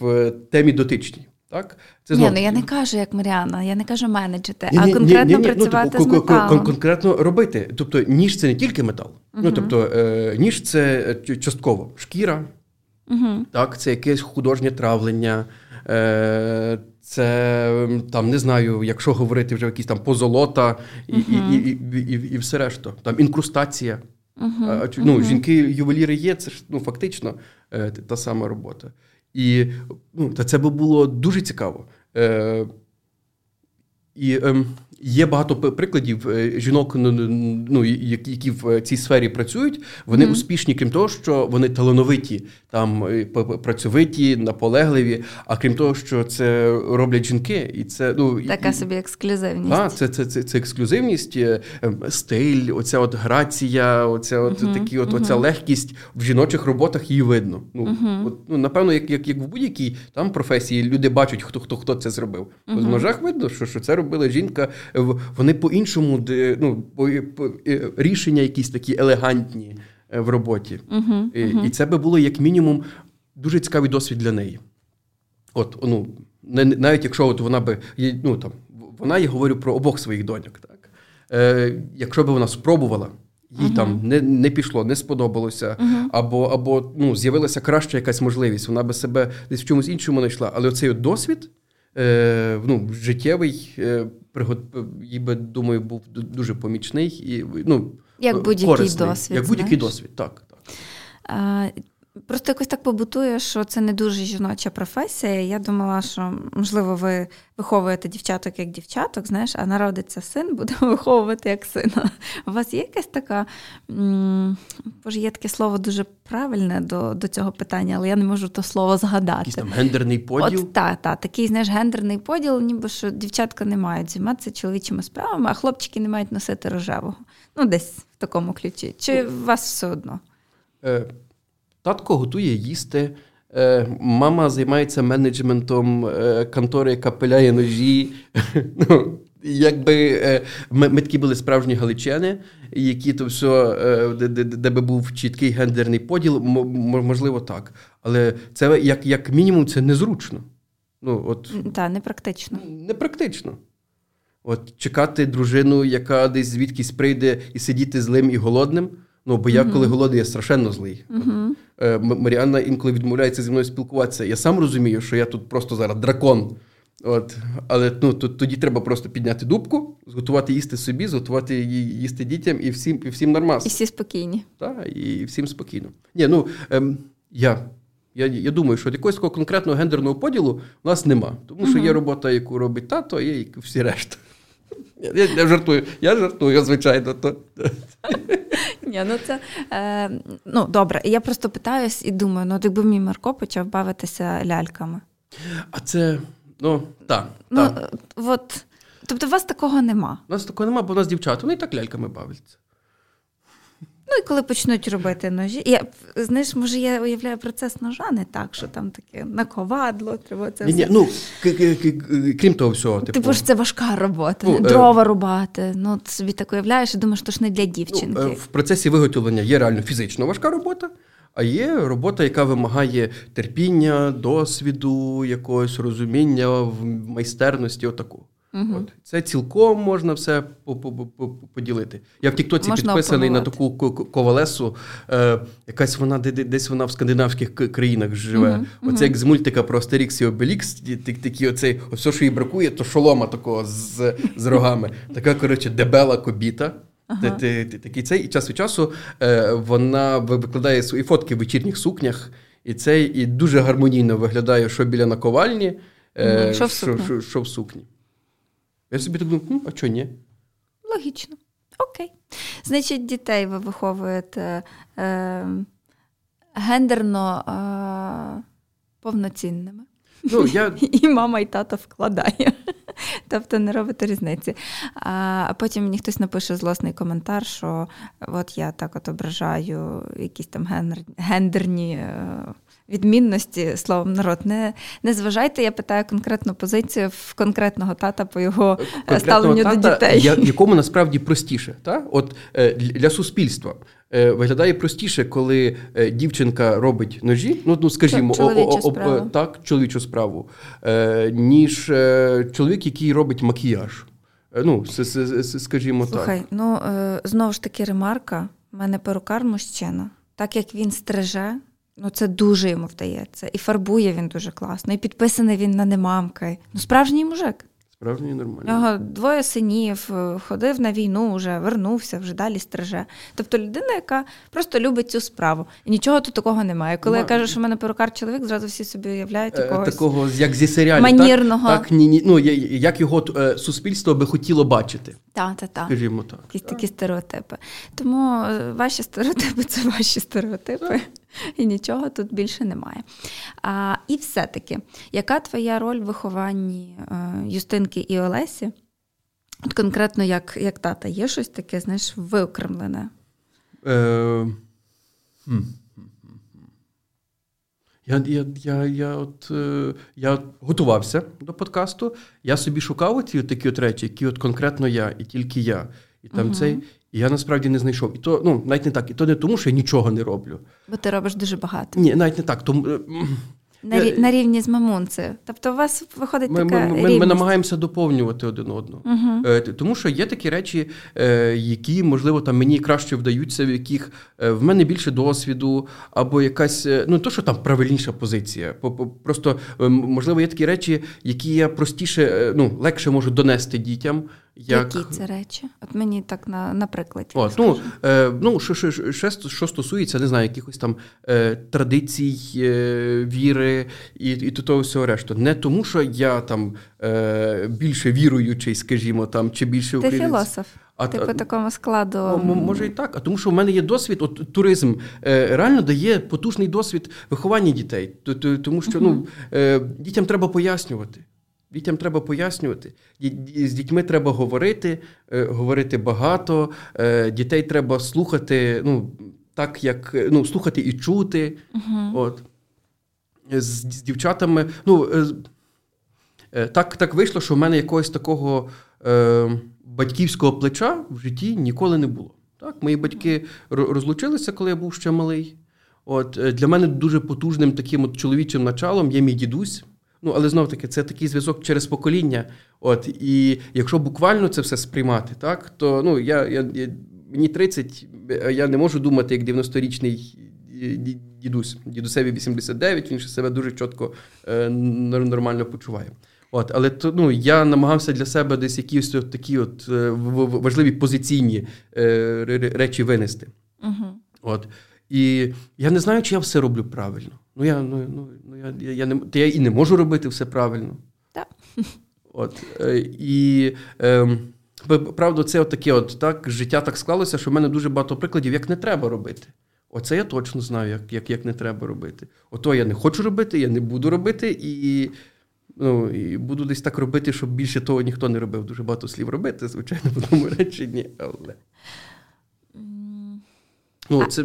S2: в темі дотичній. Так?
S1: Це ні, ну я не кажу, як Маріана, я не кажу менеджити, ні, а ні, конкретно ні, працювати ну, тобто, з металом.
S2: конкретно робити. Тобто ніж це не тільки метал. uh Ну тобто ніж це частково шкіра, Угу. Так, Це якесь художнє травлення, е, це там не знаю, якщо говорити вже якісь там позолота і угу. і, і, і, і, все решта. Там інкрустація. Угу. А, ну, Жінки-ювеліри є, це ж ну, фактично е, та сама робота. І ну, та це би було дуже цікаво. Е, і ем, є багато прикладів е, жінок, ну, ну які в цій сфері працюють. Вони mm. успішні, крім того, що вони талановиті, там е, працьовиті, наполегливі. А крім того, що це роблять жінки, і це ну
S1: така собі ексклюзивність.
S2: Так, це це, це, це ексклюзивність, е, ем, стиль, оця от грація, оця от mm-hmm. такі, от mm-hmm. оця легкість в жіночих роботах її видно. Ну mm-hmm. от, ну напевно, як як, як в будь-якій там професії люди бачать, хто хто хто це зробив. В ножах видно, що, що це робила жінка, вони по-іншому ну, по, по, е, рішення якісь такі елегантні е, в роботі. Uh-huh, і, uh-huh. і це би було як мінімум дуже цікавий досвід для неї. От, ну, Навіть якщо от вона би ну, там, вона я говорю про обох своїх доньок. Так? Е, Якщо б вона спробувала. Їй uh-huh. там не не пішло, не сподобалося, uh-huh. або або ну, з'явилася краща якась можливість. Вона би себе десь в чомусь іншому знайшла. Але оцей от досвід е, ну, життєвий е, пригод, їй би, думаю, був дуже помічний і ну,
S1: як будь-який корисний. досвід.
S2: Як будь-який знаєш? досвід, так. так.
S1: Просто якось так побутує, що це не дуже жіноча професія. Я думала, що можливо ви виховуєте дівчаток як дівчаток, знаєш, а народиться син, буде виховувати як сина. У вас є якась така боже, є таке слово дуже правильне до до цього питання, але я не можу то слово згадати. Якийсь
S2: там гендерний поділ?
S1: От так, та, такий знаєш, гендерний поділ, ніби що дівчатка не мають займатися чоловічими справами, а хлопчики не мають носити рожевого. Ну, десь в такому ключі. Чи у вас все одно?
S2: Е, Татко готує їсти. Е, мама займається менеджментом е, контори, яка пиляє ножі. Ну, Якби е, ми, ми такі були справжні галичани, які то все, де, де, де би був чіткий гендерний поділ, можливо, так. Але це як як мінімум це незручно. Ну, от,
S1: Так, непрактично.
S2: Непрактично. От Чекати дружину, яка десь звідкись прийде, і сидіти злим і голодним. Ну, бо я, коли голодний, я страшенно злий. Е, Маріанна інколи відмовляється зі мною спілкуватися. Я сам розумію, що я тут просто зараз дракон. От, Але ну, тоді треба просто підняти дубку, зготувати їсти собі, зготувати їсти дітям і всім і всім нормас.
S1: І всі спокійні.
S2: Так, і всім спокійно. Ні, ну, ем, я я, я думаю, що якогось такого конкретного гендерного поділу у нас нема. Тому що є робота, яку робить тато, є і всі решта. Я, я жартую, я жартую, звичайно. То.
S1: Ні, ну це е, ну добре. Я просто питаюсь і думаю: ну якби мій Марко почав бавитися ляльками.
S2: А це, ну, так.
S1: Ну, та. от, Тобто, у вас такого нема?
S2: У нас такого нема, бо у нас дівчата, вони і так ляльками бавляться.
S1: Ну і коли почнуть робити ножі. Я знаєш, може, я уявляю процес ножа не так, що там таке наковадло, треба це.
S2: Ні,
S1: все.
S2: ну, Крім того всього, типу.
S1: Типу ж це важка робота, ну, дрова е... рубати. Ну, ти собі так уявляєш і думаєш, що ж не для дівчинки. Ну,
S2: в процесі виготовлення є реально фізично важка робота. А є робота, яка вимагає терпіння, досвіду, якогось розуміння в майстерності. Отаку. Угу. От. Це цілком можна все поділити. Я в Тіктоці підписаний на таку ковалесу, е, якась вона десь вона в скандинавських країнах живе. Угу. Оце як з мультика про Астерікс і Обелікс, такі оцей, все, що їй бракує, то шолома такого з з рогами. Така, коротше, дебела кобіта. Ага. Такий цей, І час від часу е, вона викладає свої фотки в вечірніх сукнях, і цей і дуже гармонійно виглядає, що біля наковальні,
S1: е, що, в
S2: що, що, що в сукні. Я собі так думаю, а чого ні?
S1: Логічно. Окей. Значить, дітей ви виховуєте е, гендерно е, повноцінними.
S2: Ну, я...
S1: І мама, і тато вкладає. Тобто не робите різниці. А потім мені хтось напише злосний коментар, що от я так от ображаю якісь там гендерні е, відмінності словом народ. Не не зважайте, я питаю конкретну позицію в конкретного тата по його е, ставленню тата, до дітей.
S2: Якому насправді простіше, та? От е, для суспільства. Е, виглядає простіше, коли дівчинка робить ножі, ну ну скажімо,
S1: чоловічу о, о, о,
S2: так, чоловічу справу, ніж чоловік, який робить макіяж. Ну, скажімо
S1: Слухай,
S2: так.
S1: ну знову ж таки ремарка. У мене перукар мужчина, так як він стриже, Ну, це дуже йому вдається. І фарбує він дуже класно, і підписаний він на немамки. Ну, справжній мужик.
S2: Справжній нормальний.
S1: Його двоє синів, е, ходив на війну, вже вернувся, вже далі стриже. Тобто людина, яка просто любить цю справу. І нічого тут такого немає. Коли Ма... я кажу, що в мене перукар чоловік, зразу всі собі уявляють е, якогось
S2: такого, як зі серіалів.
S1: манірного.
S2: Так, так ні, ні, ну, як його е, суспільство би хотіло бачити.
S1: Так, так, так.
S2: Скажімо так.
S1: Якісь такі стереотипи. Тому ваші стереотипи це ваші стереотипи. І нічого тут більше немає. А, І все-таки, яка твоя роль в вихованні е, Юстинки і Олесі? От Конкретно, як як тата, є щось таке, знаєш, виокремлене? Е,
S2: Я я, я, я, от, е, я готувався до подкасту, я собі шукав ці такі от речі, які от конкретно я, і тільки я. І там угу. цей, я насправді не знайшов. І то, ну, навіть не так. І то не тому, що я нічого не роблю.
S1: Бо ти робиш дуже багато.
S2: Ні, навіть не так. Тому, е,
S1: на рі, на рівні з мамунцею. Тобто у вас виходить
S2: ми,
S1: така
S2: ми, ми, ми намагаємося доповнювати один одного. Угу. Тому що є такі речі, е, які, можливо, там мені краще вдаються, в яких в мене більше досвіду, або якась, ну то, що там правильніша позиція. Просто, можливо, є такі речі, які я простіше, ну, легше можу донести дітям.
S1: Як... Які це речі? От мені так на на прикладі.
S2: От, ну, е, ну, що що, що, що стосується, не знаю, якихось там е, традицій, е, віри і і того всього решту. Не тому, що я там е, більше віруючий, скажімо, там, чи більше
S1: українець. Ти філософ. А, Ти по такому складу.
S2: Може і так. А тому, що в мене є досвід, от туризм е, реально дає потужний досвід виховання дітей. Тому що ну, е, дітям треба пояснювати. Дітям треба пояснювати. З дітьми треба говорити, е, говорити багато. Е, дітей треба слухати, ну, так як ну, слухати і чути. uh От. З, з дівчатами. ну, е, Так так вийшло, що в мене якогось такого е, батьківського плеча в житті ніколи не було. Так, Мої батьки розлучилися, коли я був ще малий. От, Для мене дуже потужним таким от чоловічим началом є мій дідусь. Ну, але знов таки, це такий зв'язок через покоління. От, І якщо буквально це все сприймати, так, то ну, я, я, я мені 30, я не можу думати, як 90-річний дідусь. Дідусеві 89, він ще себе дуже чітко е, нормально почуває. От, Але то, ну, я намагався для себе десь якісь от такі от е, важливі позиційні е, речі винести.
S1: Угу.
S2: От. І я не знаю, чи я все роблю правильно. Ну, я ну, ну, ну, я, я, я, не, я і не можу робити все правильно.
S1: Так.
S2: От, е, І е, Правда, це таке от так життя так склалося, що в мене дуже багато прикладів, як не треба робити. Оце я точно знаю, як як, як не треба робити. Ото я не хочу робити, я не буду робити, і ну, і буду десь так робити, щоб більше того ніхто не робив. Дуже багато слів робити, звичайно, в одному реченні. але... Ну, це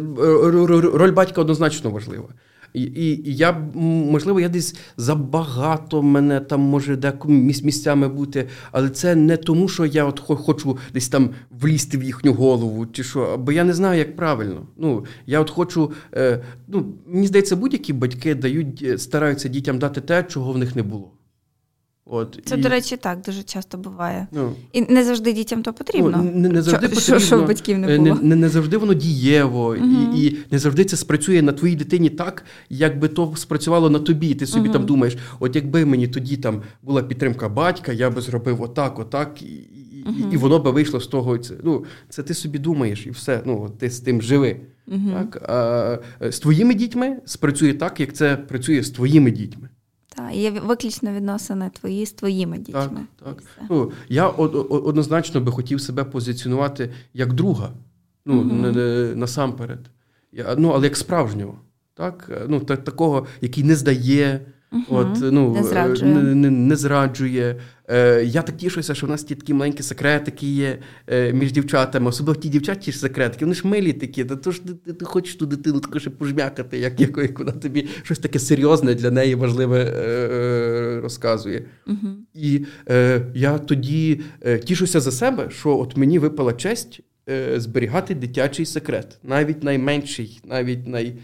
S2: Роль батька однозначно важлива. І, і, і я, можливо, я десь забагато мене там може деко місцями бути, але це не тому, що я от хочу десь там влізти в їхню голову, чи що, бо я не знаю, як правильно. Ну, Я от хочу, е, ну, мені здається, будь-які батьки дають, е, стараються дітям дати те, чого в них не було.
S1: От, Це, і... до речі, так дуже часто буває. Ну, І не завжди дітям то потрібно.
S2: Ну, не, не завжди що, потрібно,
S1: що, батьків не
S2: е, було. Не, не завжди воно дієво, угу. і і не завжди це спрацює на твоїй дитині так, як би то спрацювало на тобі. Ти собі угу. там думаєш, от якби мені тоді там була підтримка батька, я би зробив отак, отак, і угу. і, і воно би вийшло з того. Це ну, це ти собі думаєш, і все. Ну, Ти з тим живи. Так? А З твоїми дітьми спрацює так, як це працює з твоїми дітьми.
S1: Так, є виключно відносини твої з твоїми дітьми.
S2: Так, так. Ну, Я однозначно би хотів себе позиціонувати як друга, ну, угу. насамперед. Я, ну, Але як справжнього. Так? Ну, так, Такого, який не здає. Угу. От, ну,
S1: Не зраджує.
S2: Не, не, не зраджує. Е, Я так тішуся, що в нас ті такі маленькі секретики є е, між дівчатами, особливо ті дівчаті ж секретики, вони ж милі такі, та то ж ти, ти хочеш ту дитину таку ще пожмякати, як якої, куди тобі щось таке серйозне для неї важливе е, е розказує. Угу. І е, я тоді е, тішуся за себе, що от мені випала честь. Е, зберігати дитячий секрет, навіть найменший, навіть най,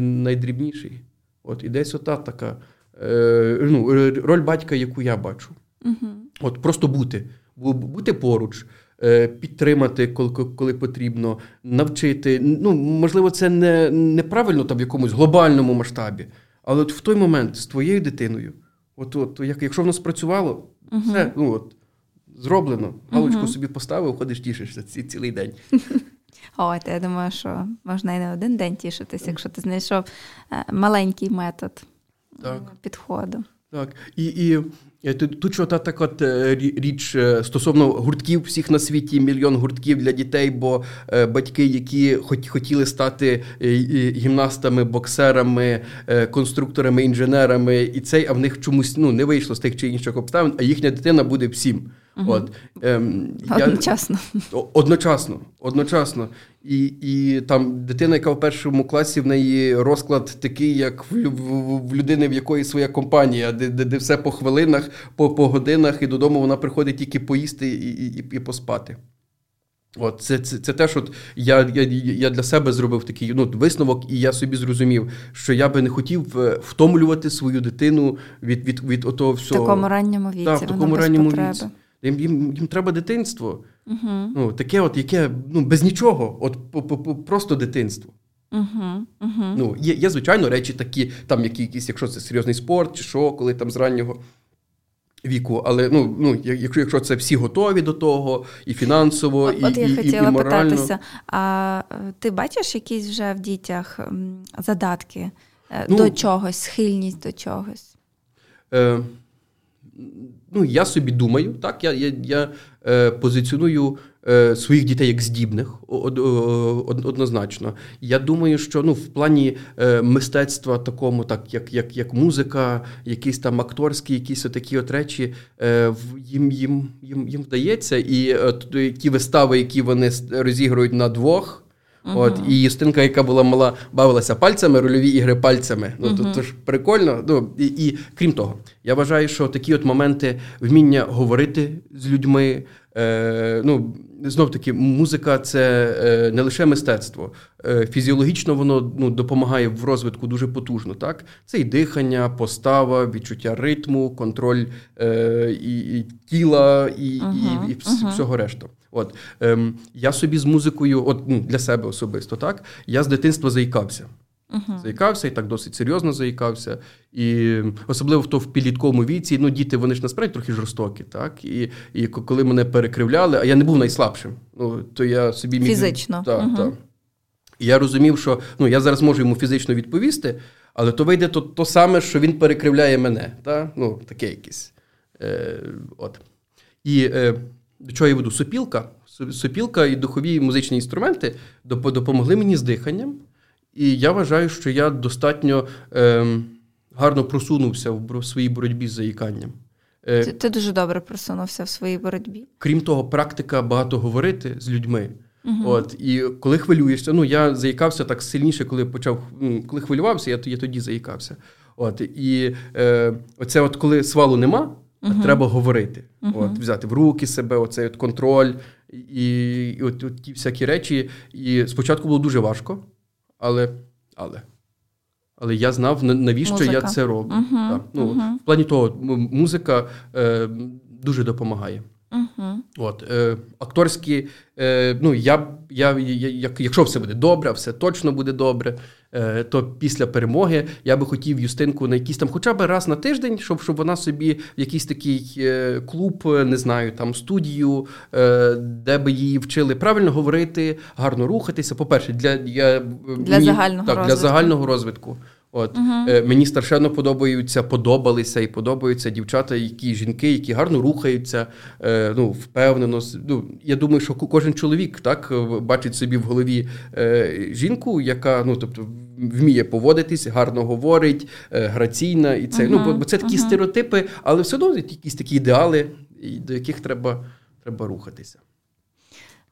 S2: найдрібніший. От і десь ота така Е, ну, роль батька, яку я бачу. Угу. От Просто бути, бути поруч. Е, підтримати, коли коли потрібно, навчити. Ну, Можливо, це не неправильно там в якомусь глобальному масштабі, але от в той момент з твоєю дитиною, от, от як, якщо воно спрацювало, uh все ну, от, зроблено. Галочку uh собі поставив, ходиш, тішишся ці, цілий день.
S1: О, я думаю, що можна і не один день тішитися, якщо ти знайшов е, маленький метод так. підходу.
S2: Так. І і е, тут що та така е, річ е, стосовно гуртків всіх на світі, мільйон гуртків для дітей, бо батьки, які хотіли стати гімнастами, боксерами, конструкторами, інженерами, і цей, а в них чомусь ну, не вийшло з тих чи інших обставин, а їхня дитина буде всім. Угу. От, ем,
S1: Одночасно.
S2: Я, одночасно. Одночасно. І і там дитина, яка в першому класі, в неї розклад такий, як в, в, в людини, в якої своя компанія, де де, де все по хвилинах, по по годинах, і додому вона приходить тільки поїсти і і, і поспати. От Це це, це теж от я я, я для себе зробив такий ну, висновок, і я собі зрозумів, що я би не хотів е, втомлювати свою дитину від від, від отого всього.
S1: В такому ранньому віці.
S2: Так, в такому ранньому віці. Їм їм, їм треба дитинство.
S1: Uh-huh.
S2: Ну, Таке, от, яке ну, без нічого, от просто дитинство.
S1: Uh-huh. Uh-huh.
S2: Ну, Є, є, звичайно, речі такі, там які, якісь, якщо це серйозний спорт, чи що, коли там з раннього віку. Але ну, ну, якщо якщо це всі готові до того, і фінансово,
S1: от,
S2: і
S1: от я
S2: і,
S1: хотіла
S2: і морально.
S1: питатися, а ти бачиш якісь вже в дітях задатки е, ну, до чогось, схильність до чогось?
S2: Е, ну, я собі думаю, так, я я, я е, позиціоную е, своїх дітей як здібних од, од, однозначно. Я думаю, що ну, в плані е, мистецтва такому, так як як, як музика, якісь там акторські, якісь такі от речі, е, їм їм, їм, їм вдається. І е, ті вистави, які вони розігрують на двох. Uh-huh. От, І Юстинка, яка була мала, бавилася пальцями, рольові ігри пальцями. Ну, uh-huh. то, то ж прикольно. Ну, І і крім того, я вважаю, що такі от моменти вміння говорити з людьми. Е, ну, Знов таки, музика це е, не лише мистецтво. Е, фізіологічно воно ну, допомагає в розвитку дуже потужно. Так? Це і дихання, постава, відчуття ритму, контроль е, і, і тіла, і, uh-huh. і, і всього решту. От ем, я собі з музикою, от ну, для себе особисто, так я з дитинства заїкався. Uh-huh. Заїкався і так досить серйозно заїкався. І особливо в то в підлітковому віці, ну діти вони ж насправді трохи жорстокі, так? І і коли мене перекривляли, а я не був найслабшим, ну то я собі
S1: міг... Фізично.
S2: Так, uh-huh. так. І я розумів, що ну я зараз можу йому фізично відповісти, але то вийде то то саме, що він перекривляє мене. Так? Ну, таке якесь. Е, от. І е, до чого я веду? Сопілка. Сопілка і духові музичні інструменти допомогли мені з диханням. І я вважаю, що я достатньо е, гарно просунувся в своїй боротьбі з заїканням.
S1: Е, ти, ти дуже добре просунувся в своїй боротьбі.
S2: Крім того, практика багато говорити з людьми. Угу. От, І коли хвилюєшся, ну я заїкався так сильніше, коли почав, ну, коли хвилювався, я я тоді заїкався. От, І е, оце, от коли свалу нема, угу. треба говорити. Угу. От, Взяти в руки себе, оцей от контроль і, і от, от ті всякі речі. І спочатку було дуже важко, але. але. Але я знав, навіщо музика. я це роблю. Uh-huh, так. Ну, uh-huh. В плані того, музика е, дуже допомагає. Uh-huh. От, е, Акторські, е, ну, я, я, я, якщо все буде добре, все точно буде добре, то після перемоги я би хотів Юстинку на якийсь там, хоча б раз на тиждень, щоб щоб вона собі в якийсь такий е, клуб, не знаю, там студію, е, де би її вчили правильно говорити, гарно рухатися. По-перше, для я,
S1: для, мені, загального, так,
S2: для загального розвитку. От uh мені страшенно подобаються, подобалися і подобаються дівчата, які жінки, які гарно рухаються, е, ну впевнено. Ну я думаю, що кожен чоловік так бачить собі в голові е, жінку, яка ну тобто вміє поводитись, гарно говорить, граційна, і це uh ну бо це такі uh стереотипи, але все одно якісь такі ідеали, до яких треба, треба рухатися.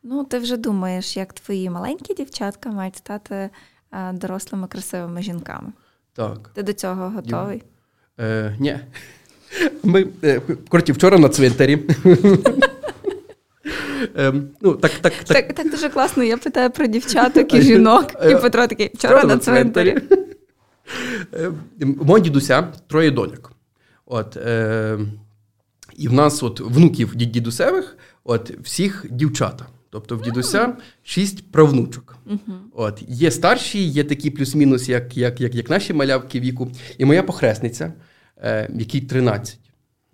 S1: Ну, ти вже думаєш, як твої маленькі дівчатка мають стати дорослими красивими жінками.
S2: Так.
S1: Ти до цього готовий?
S2: Е, Ні. Ми е, коротше, вчора на цвинтарі.
S1: Ем, ну, Так так, так. Так, так дуже класно. Я питаю про дівчаток і жінок. І е, Петро такий вчора на цвинтарі.
S2: Ем, мого дідуся троє доньок. От, е, І в нас от внуків дідусевих, от всіх дівчата. Тобто в дідуся шість правнучок. Uh-huh. От Є старші, є такі плюс-мінус, як як, як, як наші малявки віку. І моя похресниця, е, якій 13.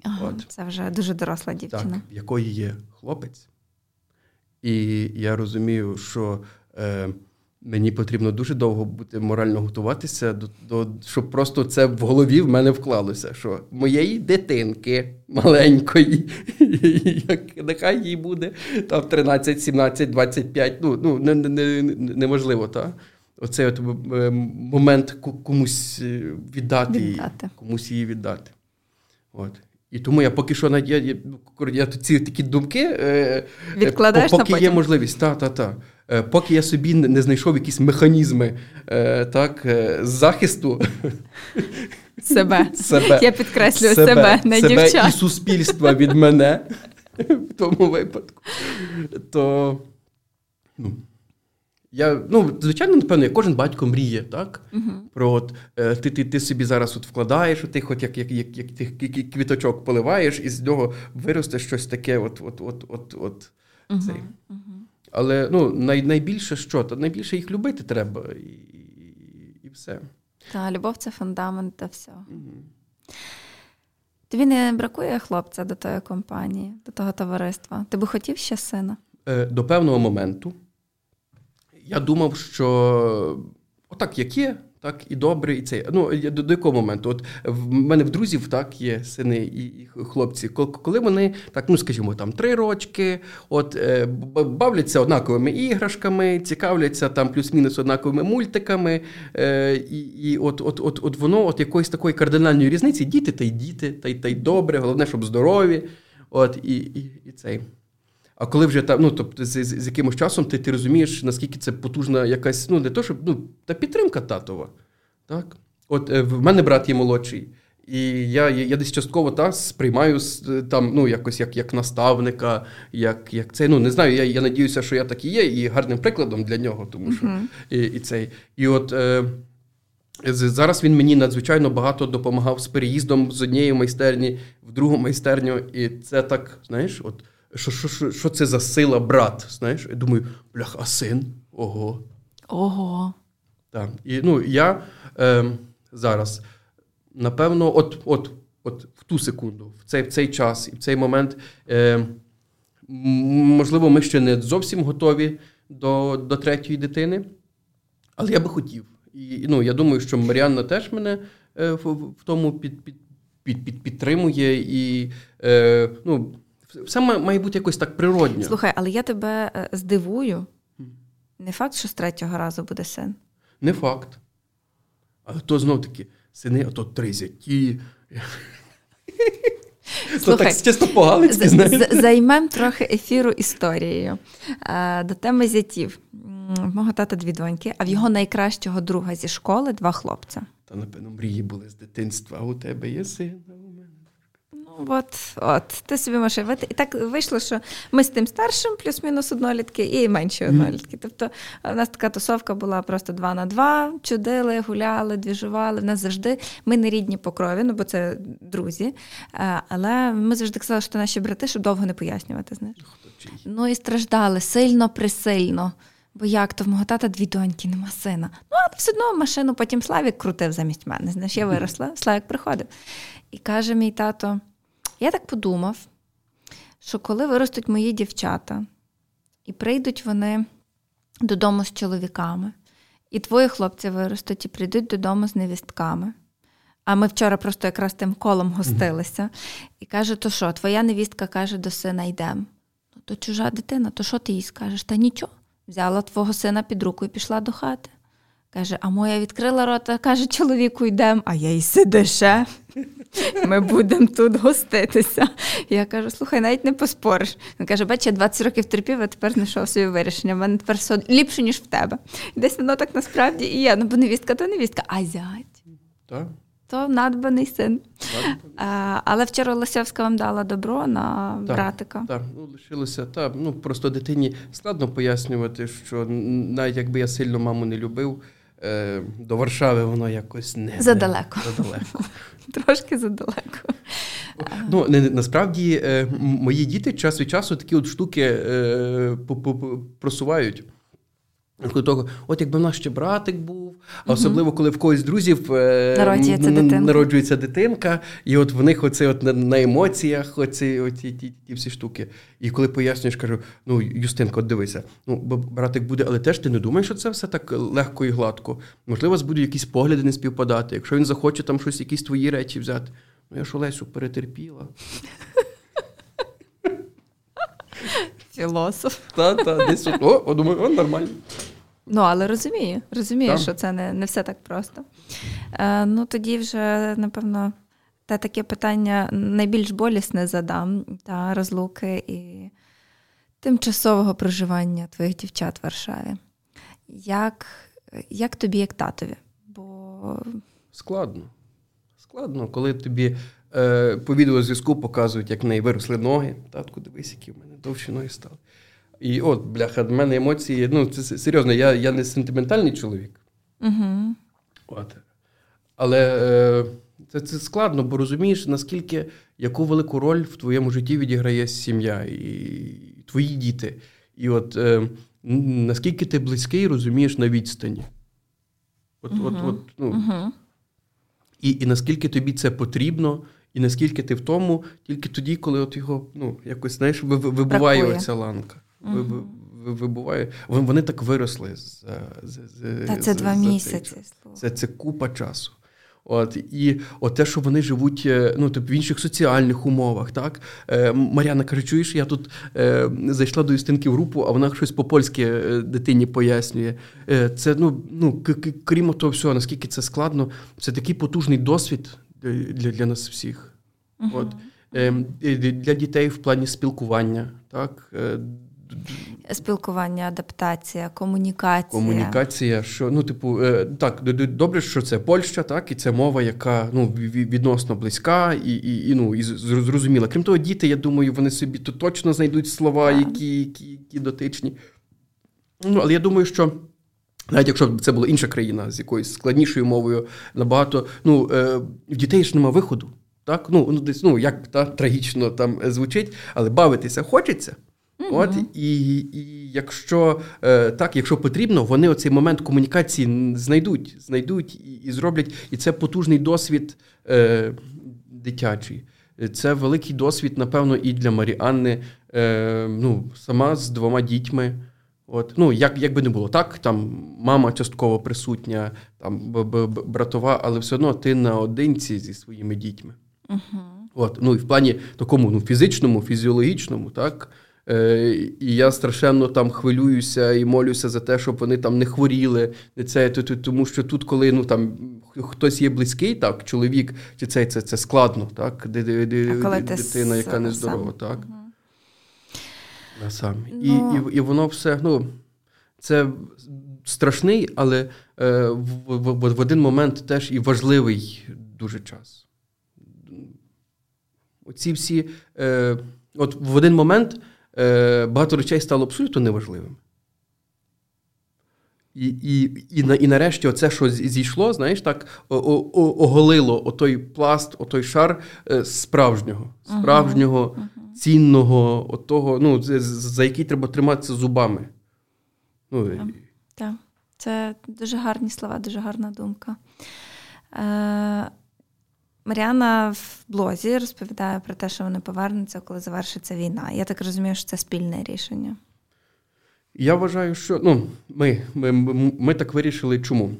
S1: Ага, От. Це вже дуже доросла дівчина. Так,
S2: В якої є хлопець. І я розумію, що е, Мені потрібно дуже довго бути морально готуватися, до, до, щоб просто це в голові в мене вклалося. Що моєї дитинки маленької, як нехай їй буде там 13, 17, 25, ну ну не, не, неможливо, так? Оцей от е, момент комусь е, віддати, віддати. Її, комусь її віддати. От. І тому я поки що я, я, я ці такі думки
S1: е, Відкладаєш
S2: поки на є можливість. Та, та, та. Е, поки я собі не знайшов якісь механізми е, так, е, захисту
S1: себе. себе. Я підкреслюю себе, себе не себе дівчат.
S2: і суспільства від мене в тому випадку. То ну, я, ну, звичайно, напевно, як кожен батько мріє, так? Uh-huh. Про от, ти ти, ти собі зараз от вкладаєш, ти хоч як як, як, як, як квіточок поливаєш, і з нього виросте щось таке, от, от, от, от, от, uh-huh. цей. Uh-huh. Але ну, най, найбільше що? То найбільше їх любити треба і і, все.
S1: Та, любов це фундамент та всього. Тобі не бракує хлопця до тої компанії, до того товариства? Ти би хотів ще сина?
S2: Е, До певного моменту. Я думав, що отак, як є, так, і добре, і це. Ну, до, до якого моменту? От в мене в друзів так є сини і, і хлопці. Коли вони так, ну скажімо, там три рочки, от е, бавляться однаковими іграшками, цікавляться там плюс-мінус однаковими мультиками. Е, І і от от, от, от воно от якоїсь такої кардинальної різниці, діти та й діти, та й та й добре, головне, щоб здорові. От і, і, і цей. А коли вже там, ну тобто, з, з, з якимось часом ти ти розумієш, наскільки це потужна якась, ну не то, щоб ну, та підтримка татова. Так? От е, в мене брат є молодший, і я я, десь частково та, сприймаю там, ну, якось як як наставника, як як це. Ну не знаю, я я надіюся, що я так і є, і гарним прикладом для нього, тому що uh-huh. і, і цей. І от е, зараз він мені надзвичайно багато допомагав з переїздом з однієї майстерні в другу майстерню, і це так, знаєш, от що що, що, що це за сила брат? Знаєш? Я думаю, блях, а син? Ого.
S1: Ого.
S2: Так. І ну, я е, зараз, напевно, от от, от в ту секунду, в цей в цей час і в цей момент, е, можливо, ми ще не зовсім готові до до третьої дитини, але я би хотів. І ну, я думаю, що Маріанна теж мене е, в, в тому під, під, під, під, підтримує і. Е, ну, Все має бути якось так природньо.
S1: Слухай, але я тебе е, здивую. Не факт, що з третього разу буде син.
S2: Не факт. Але то знов таки сини, а то три зяті. Слухай, так чисто погалицьки, знаєш.
S1: Займемо трохи ефіру історією. До теми зятів. Мого тата дві доньки, а в його найкращого друга зі школи два хлопця.
S2: Та, напевно, мрії були з дитинства, а у тебе є син,
S1: от, от, ти собі можеш вити. І так вийшло, що ми з тим старшим, плюс-мінус однолітки, і менші однолітки. Тобто, у нас така тусовка була просто два на два, чудили, гуляли, двіжували. В нас завжди ми не рідні по крові, ну бо це друзі. Е, але ми завжди казали, що наші брати, щоб довго не пояснювати. знаєш. Ну і страждали сильно присильно. Бо як то в мого тата дві доньки, нема сина. Ну, але все одно машину потім Славік крутив замість мене. Знаєш, я виросла, Славік приходив. І каже мій тато: я так подумав, що коли виростуть мої дівчата, і прийдуть вони додому з чоловіками, і твої хлопці виростуть і прийдуть додому з невістками. А ми вчора просто якраз тим колом гостилися. І каже: то що, твоя невістка каже до сина йдемо. Ну, то чужа дитина, то що ти їй скажеш? Та нічого. Взяла твого сина під руку і пішла до хати. Каже, а моя відкрила рота, каже, чоловіку йдемо, а я й сидише. Ми будемо тут гоститися. Я кажу, слухай, навіть не поспориш. Він каже, бач, я 20 років терпів, а тепер знайшов собі вирішення. В мене тепер все ліпше, ніж в тебе. Десь воно так насправді і є. Ну, бо невістка то невістка, а зять.
S2: Так.
S1: То надбаний син. А, Але вчора Лосьовська вам дала добро на так, братика.
S2: Так, ну лишилося. Так, ну просто дитині складно пояснювати, що навіть якби я сильно маму не любив, е, до Варшави воно якось не
S1: задалеко.
S2: Не, задалеко.
S1: Трошки задалеко.
S2: Ну, не, Насправді е, мої діти час від часу такі от штуки е, просувають. Того, от якби в нас ще братик був, а особливо коли в когось з друзів е,
S1: народжується, дитинка.
S2: народжується дитинка, і от в них оце от на, емоціях оці, оці ті, ті, всі штуки. І коли пояснюєш, кажу: ну, Юстинко, дивися, ну бо братик буде, але теж ти не думаєш, що це все так легко і гладко. Можливо, вас будуть якісь погляди не співпадати. Якщо він захоче там щось, якісь твої речі взяти, ну я ж Олесю перетерпіла.
S1: Філософ.
S2: Так, так, десь о, о, думаю, о, нормально.
S1: Ну, але розумію, розумію, так. що це не не все так просто. Е, Ну, тоді вже, напевно, те таке питання найбільш болісне задам та розлуки і тимчасового проживання твоїх дівчат в Варшаві. Як як тобі, як татові? Бо...
S2: Складно. Складно, коли тобі е, по відеозв'язку показують, як в неї виросли ноги. Татку, дивись, які в мене ноги стали. І от, бляха, в мене емоції. Ну, це серйозно, я я не сентиментальний чоловік.
S1: Угу.
S2: От. Але е, це це складно, бо розумієш, наскільки яку велику роль в твоєму житті відіграє сім'я і твої діти. І от е, наскільки ти близький, розумієш на відстані. От, uh-huh. от, от, ну, uh-huh. І і наскільки тобі це потрібно, і наскільки ти в тому, тільки тоді, коли от його ну, якось знаєш, вибуває оця ланка. Uh-huh. Вибуває. Вони так виросли. з, з,
S1: Та це
S2: з,
S1: два місяці.
S2: Це це купа часу. От І от те, що вони живуть е, ну, тобто в інших соціальних умовах. так? Е, Мар'яна каже, чуєш, я тут е, зайшла до Юстинки в групу, а вона щось по-польськи е, дитині пояснює. Е, Це, ну, ну, крім того всього, наскільки це складно, це такий потужний досвід для для нас всіх. Uh-huh. От. Е, Для дітей в плані спілкування. так? Е,
S1: Спілкування, адаптація, комунікація.
S2: Комунікація, що ну, типу, е, так, добре, що це Польща, так, і це мова, яка ну, відносно близька і і, і, ну, і зрозуміла. Крім того, діти, я думаю, вони собі то точно знайдуть слова, які, які, які дотичні. Ну, Але я думаю, що. Навіть якщо б це була інша країна з якоюсь складнішою мовою, набагато ну, е, в дітей ж нема виходу. Так? Ну, ну, десь, ну, Як та, трагічно там звучить, але бавитися хочеться. Mm-hmm. От і і якщо е, так, якщо потрібно, вони оцей момент комунікації знайдуть, знайдуть і, і зроблять. І це потужний досвід е, дитячий. Це великий досвід, напевно, і для Маріанни. Е, ну, сама з двома дітьми. От, ну, як як би не було, так, там мама частково присутня, там братова, але все одно ти наодинці зі своїми дітьми.
S1: Uh-huh.
S2: От, ну і в плані такому ну, фізичному, фізіологічному, так. Е, І я страшенно там хвилююся і молюся за те, щоб вони там не хворіли. Це, Тому що тут, коли ну там хтось є близький, так, чоловік, чи це це, це складно, так, д, д, д, дитина, яка нездорова, так. Угу. Сам. Ну... І, і, і воно все, ну, це страшний, але е, в, в, в один момент теж і важливий дуже час. Оці всі, е, от в один момент е, багато речей стало абсолютно неважливим. І і, і, і нарешті, оце, що зійшло, знаєш, так оголило отой пласт, отой шар е, справжнього, справжнього, uh-huh. цінного, отого, ну, за який треба триматися зубами.
S1: Ну, Так, так. це дуже гарні слова, дуже гарна думка. Е, Маріана в блозі розповідає про те, що вони повернуться, коли завершиться війна. Я так розумію, що це спільне рішення.
S2: Я вважаю, що ну, ми ми, ми так вирішили. Чому?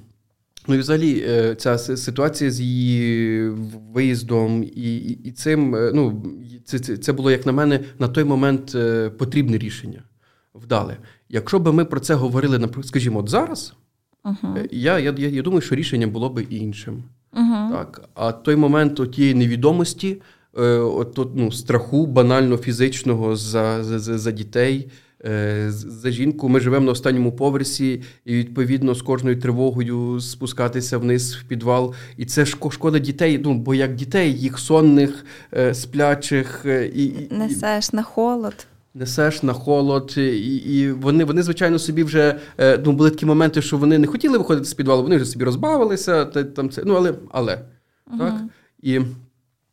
S2: Ну і взагалі, е, ця ситуація з її виїздом і і, цим, е, ну, це, це це, було, як на мене, на той момент е, потрібне рішення. Вдале. Якщо б ми про це говорили, скажімо, от зараз, uh-huh. я, я, я, думаю, що рішення було б іншим. Uh-huh. Так, А той момент тієї невідомості, е, от, ну, страху банально фізичного за, за, за дітей. Е, за жінку ми живемо на останньому поверсі, і відповідно з кожною тривогою спускатися вниз в підвал. І це шкода дітей. Ну бо як дітей, їх сонних, е, сплячих і
S1: несеш на холод
S2: несеш на холод, і і вони, вони, звичайно, собі вже е, ну, були такі моменти, що вони не хотіли виходити з підвалу, вони вже собі розбавилися, та, там це, ну, але. але uh так? І е,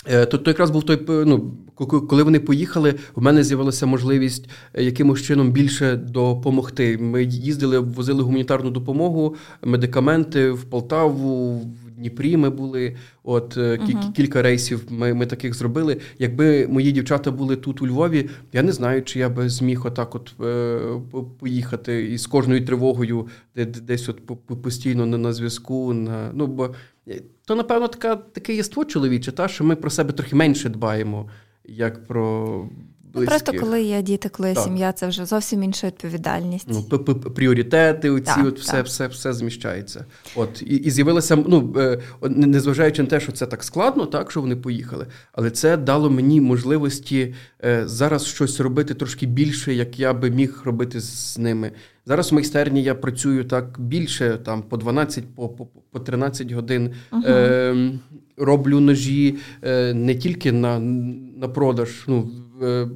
S2: то, то якраз був той, ну, коли вони поїхали, в мене з'явилася можливість е, якимось чином більше допомогти. Ми їздили, возили гуманітарну допомогу, медикаменти в Полтаву. в Дніпрі ми були. От uh-huh. кілька рейсів ми ми таких зробили. Якби мої дівчата були тут у Львові, я не знаю, чи я би зміг отак, от е, поїхати і з кожною тривогою, десь от постійно на, на зв'язку. На ну бо е, то напевно така таке єство чоловіче, та що ми про себе трохи менше дбаємо, як про
S1: близьких. Просто коли є діти, коли є сім'я, це вже зовсім інша відповідальність.
S2: Ну, Пріоритети, оці так, от все так. все, все зміщається. От І і з'явилося, ну, е, незважаючи на те, що це так складно, так, що вони поїхали, але це дало мені можливості е, зараз щось робити трошки більше, як я би міг робити з ними. Зараз у майстерні я працюю так більше, там по 12, по по, по 13 годин. Uh-huh. Е, Роблю ножі е, не тільки на на продаж. ну, Е,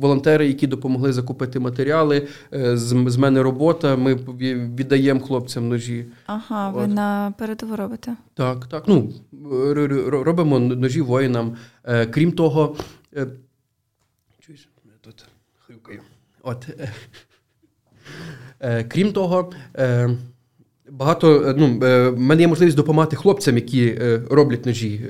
S2: волонтери, які допомогли закупити матеріали. Е, з, з мене робота. Ми віддаємо хлопцям ножі.
S1: Ага, ви на передову робите?
S2: Так, так. Ну робимо ножі воїнам. Е, крім того, чуєш, тут хрюкаю. От. Крім того, багато ну, в мене є можливість допомагати хлопцям, які роблять ножі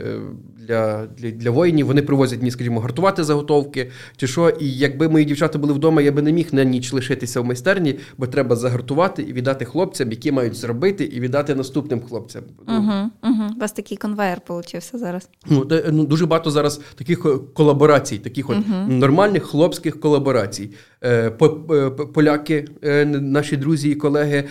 S2: для для, для воїнів. Вони привозять мені, скажімо, гартувати заготовки чи що. І якби мої дівчата були вдома, я би не міг на ніч лишитися в майстерні, бо треба загартувати і віддати хлопцям, які мають зробити, і віддати наступним хлопцям.
S1: Угу, угу. У вас такий конвейер получився зараз.
S2: Ну, де, ну дуже багато зараз таких е, колаборацій, таких от угу. нормальних хлопських колаборацій. Е, Поляки, е, наші друзі і колеги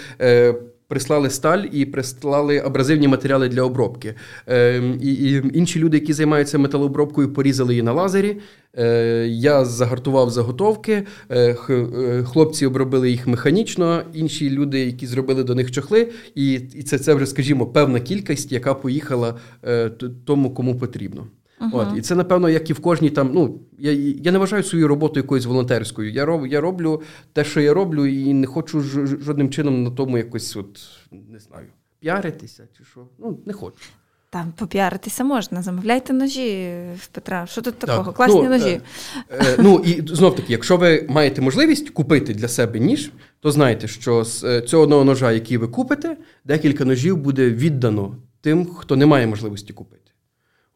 S2: прислали сталь і прислали абразивні матеріали для обробки. Е, і, і Інші люди, які займаються металообробкою, порізали її на лазері. Е, Я загартував заготовки, е, е, хлопці обробили їх механічно, інші люди, які зробили до них чохли, і і це це вже, скажімо, певна кількість, яка поїхала е, тому, кому потрібно. Uh-huh. От, І це, напевно, як і в кожній там. Ну, я я не вважаю свою роботу якоюсь волонтерською. Я роб, я роблю те, що я роблю, і не хочу ж, жодним чином на тому якось, от, не знаю, піаритися чи що. Ну, не хочу.
S1: Там попіаритися можна, замовляйте ножі в Петра. Що тут такого? Так. Класні ну, ножі.
S2: Е, е, ну і знов таки, якщо ви маєте можливість купити для себе ніж, то знайте, що з е, цього одного ножа, який ви купите, декілька ножів буде віддано тим, хто не має можливості купити.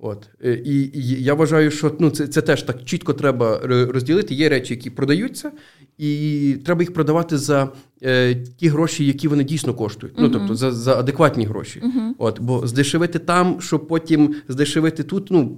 S2: От е, і, і я вважаю, що ну це це теж так чітко треба розділити. Є речі, які продаються, і треба їх продавати за е, ті гроші, які вони дійсно коштують. Uh-huh. Ну тобто за за адекватні гроші. Uh-huh. От, бо здешевити там, щоб потім здешевити тут. Ну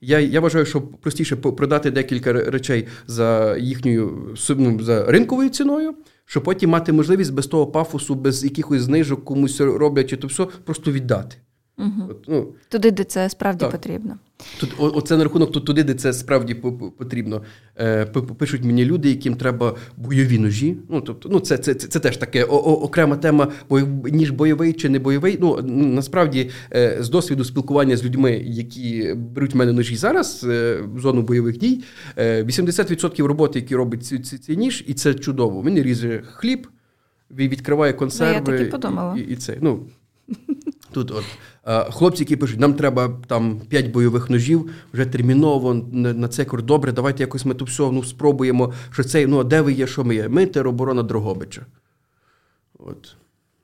S2: Я я вважаю, що простіше продати декілька речей за їхньою ну, за ринковою ціною, щоб потім мати можливість без того пафосу, без якихось знижок комусь роблять, чи то все просто віддати.
S1: Угу. От, ну, Туди, де це справді так. потрібно.
S2: Тут оце на рахунок тут туди, де це справді потрібно. Е, Пишуть мені люди, яким треба бойові ножі. Ну тобто, ну це це, це, це теж таке о, о, окрема тема, ніж бойовий чи не бойовий. Ну насправді е, з досвіду спілкування з людьми, які беруть в мене ножі зараз е, в зону бойових дій. 80% роботи, які робить цей, цей ніж, і це чудово. Він ріже хліб, відкриває консерви.
S1: Да, я так і подумала.
S2: І, і це. Ну, Тут от хлопці, які пишуть, нам треба там 5 бойових ножів, вже терміново на цей кор. Добре, давайте якось ми тут все ну, спробуємо. Що цей, ну, де ви є, що ми є? Ми тероборона Дрогобича. От.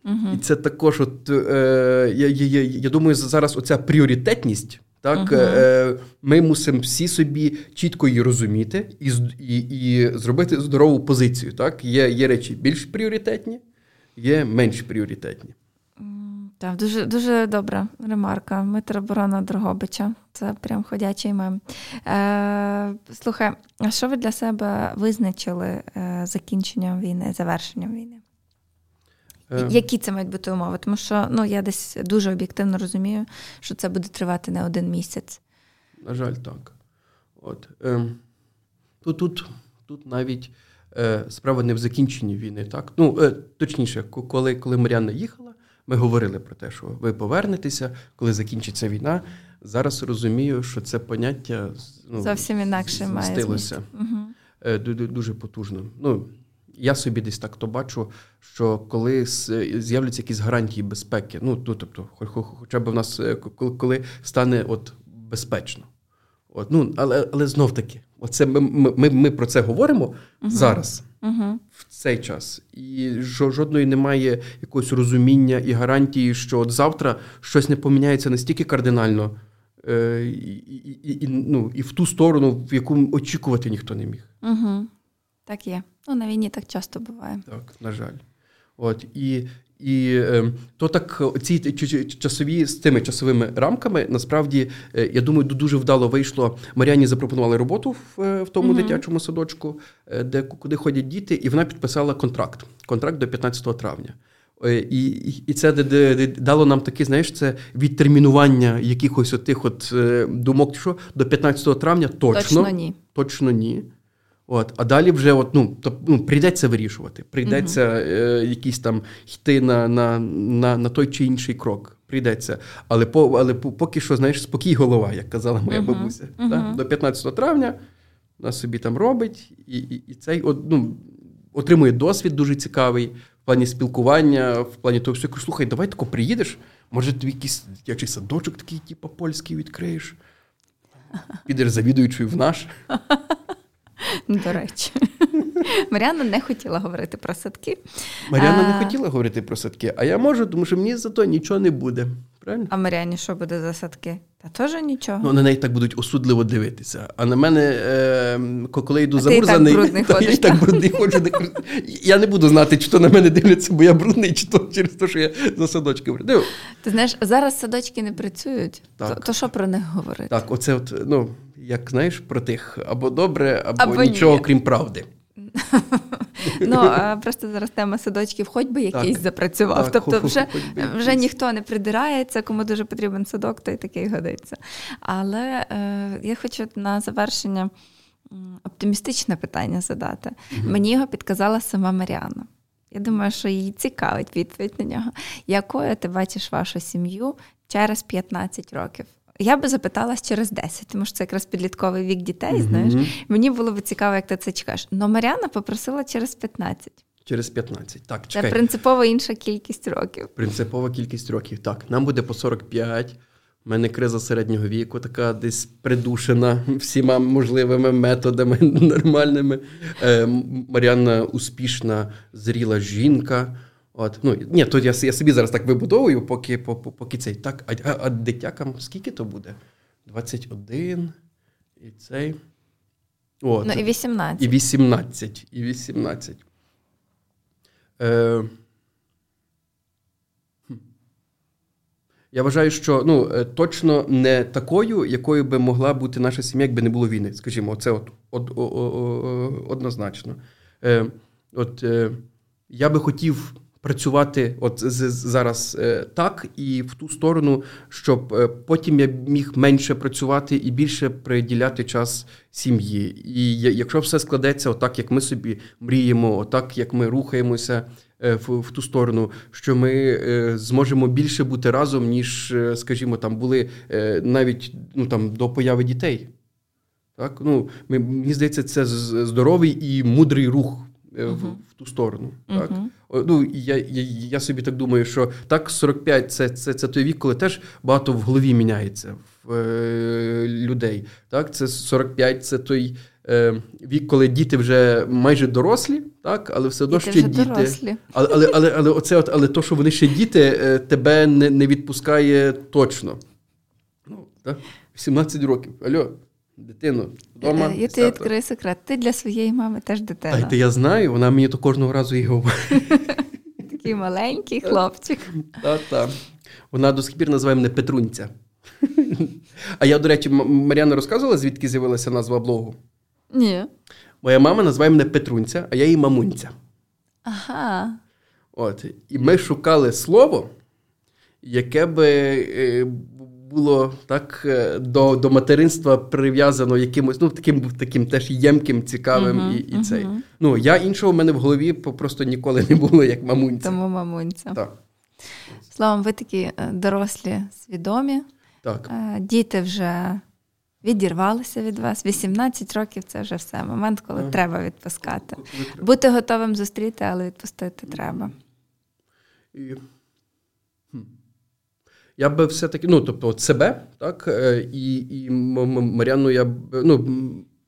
S2: Угу. І це також, от, е, я, я, я думаю, зараз оця пріоритетність. Так, е, Ми мусимо всі собі чітко її розуміти і і, і зробити здорову позицію. Так? Є є речі більш пріоритетні, є менш пріоритетні.
S1: Так, дуже дуже добра ремарка. Митра Борона Дрогобича. Це прям ходячий мем. Е, Слухай, а що ви для себе визначили е, закінченням війни, завершенням війни? Е... Які це мають бути умови? Тому що ну, я десь дуже об'єктивно розумію, що це буде тривати не один місяць.
S2: На жаль, так. От, е, Тут тут, тут навіть е, справа не в закінченні війни. так? Ну, е, Точніше, коли коли Мар'яна їхала. Ми говорили про те, що ви повернетеся, коли закінчиться війна. Зараз розумію, що це поняття
S1: ну, зовсім інакше має
S2: Угу. Дуже потужно. Ну, я собі десь так то бачу, що коли з'являться якісь гарантії безпеки, ну, тобто, хоча б в нас е, коли стане от безпечно. От, ну, Але але знов таки, оце ми ми, ми про це говоримо uh зараз, uh в цей час. І жодної немає якогось розуміння і гарантії, що от завтра щось не поміняється настільки кардинально, е, і, і, і, ну, і в ту сторону, в яку очікувати ніхто не міг.
S1: Угу. Так є. Ну, на війні так часто буває.
S2: Так, на жаль. От, І і е, то так ці часові з цими часовими рамками насправді е, я думаю, дуже вдало вийшло. Мар'яні запропонували роботу в, е, в тому uh дитячому садочку, де куди ходять діти, і вона підписала контракт. Контракт до 15 травня. І і це дало нам таке, знаєш, це відтермінування якихось от тих от думок, що до 15 травня точно
S1: точно ні.
S2: Точно ні. От, А далі вже от, ну, то, ну, прийдеться вирішувати. Прийдеться е, якісь там йти на на, на, на той чи інший крок. Прийдеться. Але по, але поки що, знаєш, спокій голова, як казала моя uh бабуся. uh Так? До 15 травня вона собі там робить, і і, і цей от, ну, отримує досвід дуже цікавий в плані спілкування, в плані того, що слухай, давай тако приїдеш, може, тобі якийсь дитячий садочок такий, типу, польський відкриєш. Підеш завідуючою в наш.
S1: До речі, Маріана не хотіла говорити про садки.
S2: Маріана не хотіла говорити про садки, а я можу, тому що мені зато нічого не буде. Правильно?
S1: А Маріані що буде за садки? Та теж нічого.
S2: Ну, на неї так будуть осудливо дивитися. А на мене, е, коли йду замурзаний,
S1: я
S2: так брудний ходжу. Я не буду знати, чи то на мене дивляться, бо я брудний, чи то через те, що я за садочки
S1: Див. Ти знаєш, зараз садочки не працюють. Так. То, то що про них говорити?
S2: Так, оце от, ну, як знаєш, про тих або добре, або, або нічого, ні. крім правди.
S1: Ну, Просто зараз тема садочків, хоч би якийсь запрацював. Тобто, вже вже ніхто не придирається, кому дуже потрібен садок, то й такий годиться. Але е, я хочу на завершення оптимістичне питання задати. Мені його підказала сама Маріана. Я думаю, що їй цікавить відповідь на нього. Якою ти бачиш вашу сім'ю через 15 років? Я би запиталась через 10, тому що це якраз підлітковий вік дітей. Mm-hmm. Знаєш, мені було б цікаво, як ти це чекаєш. Но Маріана попросила через 15.
S2: Через 15. Так, чекай.
S1: Це принципово інша кількість років.
S2: Принципова кількість років. Так, нам буде по 45. У мене криза середнього віку, така десь придушена всіма можливими методами нормальними. Е, Маріанна успішна, зріла жінка. От, ну, Ні, то я я собі зараз так вибудовую, поки поки цей. Так, А а, а дитякам скільки то буде? 21 і цей.
S1: От, Ну, і 18.
S2: І 18. І 18. Е, Я вважаю, що ну е, точно не такою, якою би могла бути наша сім'я, якби не було війни. Скажімо, це от, от однозначно. Е, От е, я би хотів працювати от зараз е, так і в ту сторону, щоб е, потім я міг менше працювати і більше приділяти час сім'ї. І якщо все складеться, отак як ми собі мріємо, отак як ми рухаємося. Е, в, в ту сторону, що ми е, зможемо більше бути разом, ніж, е, скажімо, там були е, навіть ну, там, до появи дітей. Так? Ну, ми, Мені здається, це здоровий і мудрий рух uh-huh. в, в ту сторону. Uh-huh. Так? Ну, Я я, я собі так думаю, що так, 45 це це, це той вік, коли теж багато в голові міняється в е, людей. Так? Це 45 це той е, вік, коли діти вже майже дорослі, так? але все одно
S1: діти
S2: ще діти.
S1: Дорослі.
S2: Але але, але, але, оце от, але то, що вони ще діти, е, тебе не не відпускає точно. Ну, так? 18 років. Альо. Дитину вдома.
S1: Я тобі відкрию секрет. Ти для своєї мами теж дитина.
S2: Та я знаю, вона мені то кожного разу і говорить.
S1: Такий маленький хлопчик.
S2: Та-та. Вона до сих пір називає мене Петрунця. А я, до речі, Мар'яна розказувала, звідки з'явилася назва блогу?
S1: Ні.
S2: Моя мама називає мене Петрунця, а я її мамунця.
S1: Ага.
S2: От. І ми шукали слово, яке би е, було так е, до до материнства прив'язано якимось, ну, таким таким теж ємким, цікавим uh-huh, і і uh-huh. цей. Ну, я іншого в мене в голові просто ніколи не було, як мамунця.
S1: Тому мамунця.
S2: Так.
S1: Словом, ви такі е, дорослі, свідомі.
S2: Так.
S1: Е, діти вже відірвалися від вас. 18 років це вже все. Момент, коли ага. треба відпускати. Бути готовим зустріти, але відпустити треба.
S2: І... Я би все-таки, ну, тобто, от себе, так, е, і і Мар'яну я б, ну,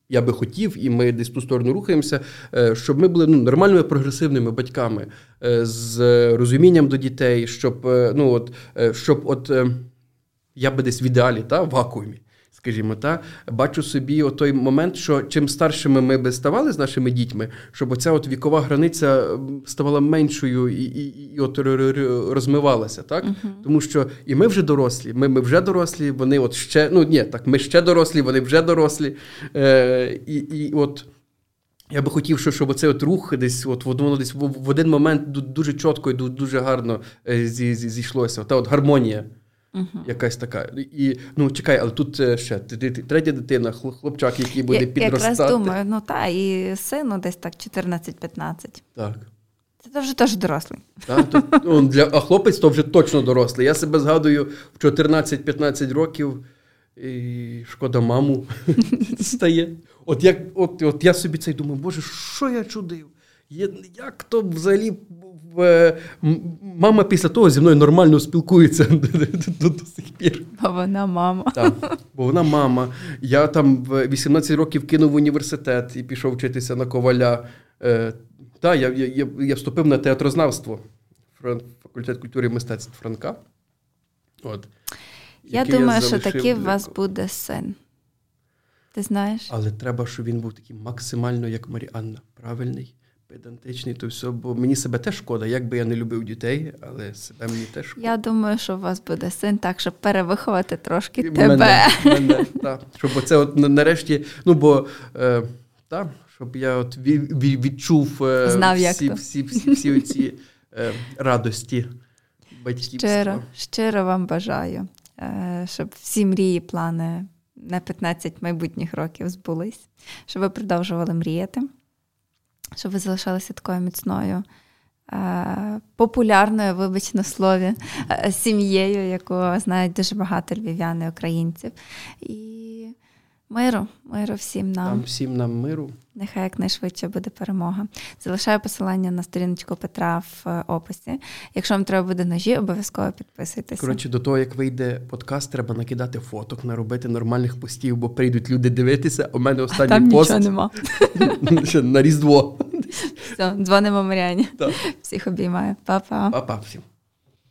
S2: я би хотів, і ми десь ту сторону рухаємося, е, щоб ми були ну, нормальними прогресивними батьками е, з розумінням до дітей, щоб ну, от, щоб от я би десь в ідеалі, та, в вакуумі. Скажімо, та бачу собі той момент, що чим старшими ми би ставали з нашими дітьми, щоб оця от вікова границя ставала меншою і і, і от розмивалася, так uh-huh. тому що і ми вже дорослі, ми ми вже дорослі, вони от ще ну ні, так ми ще дорослі, вони вже дорослі. Е, І і от я би хотів, щоб оцей от рух десь, от воно десь в один момент дуже чітко і дуже гарно е, зійшлося. Та от гармонія. Uh-huh. Якась така. І ну чекай, але тут е, ще третя дитина, хлопчак, який буде Я, підростати.
S1: Якраз думаю, ну та, і сину десь так 14-15.
S2: Так.
S1: Це вже теж дорослий.
S2: Так, то, ну, для, А хлопець то вже точно дорослий. Я себе згадую в 14-15 років, і шкода, маму стає. От як, от, от я собі це думаю, боже, що я чудив? Як то взагалі е, мама після того зі мною нормально спілкується до, сих пір.
S1: Бо вона мама.
S2: Так, Бо вона мама. Я там в 18 років кинув університет і пішов вчитися на коваля. Е, так, я я, я вступив на театрознавство, факультет культури і мистецтв Франка. От.
S1: Я думаю, я що такий в вас буде син. Ти знаєш?
S2: Але треба, щоб він був такий максимально, як Маріанна, правильний педантичний, то все, бо мені себе теж шкода, як би я не любив дітей, але себе мені теж шкода.
S1: Я думаю, що у вас буде син так, щоб перевиховати трошки мене, тебе.
S2: Мене, так. Щоб оце от нарешті, ну бо е, так, щоб я от відчув е,
S1: Знав,
S2: всі,
S1: як
S2: всі, всі, всі, всі ці е, радості батьківства.
S1: Щиро, щиро вам бажаю, е, щоб всі мрії, плани на 15 майбутніх років збулись, щоб ви продовжували мріяти щоб ви залишалися такою міцною, е, популярною, вибач на слові, е, сім'єю, яку знають дуже багато львів'ян українців. І миру, миру всім нам.
S2: Там всім нам миру.
S1: Нехай якнайшвидше буде перемога. Залишаю посилання на сторіночку Петра в е, описі. Якщо вам треба буде ножі, обов'язково підписуйтесь.
S2: Коротше, до того, як вийде подкаст, треба накидати фоток, наробити нормальних постів, бо прийдуть люди дивитися. У мене останній
S1: Там
S2: пост
S1: нічого
S2: нема. на Різдво.
S1: Все, дзвонимо Маріані. Всіх обіймаю. Па-па.
S2: Па-па всім.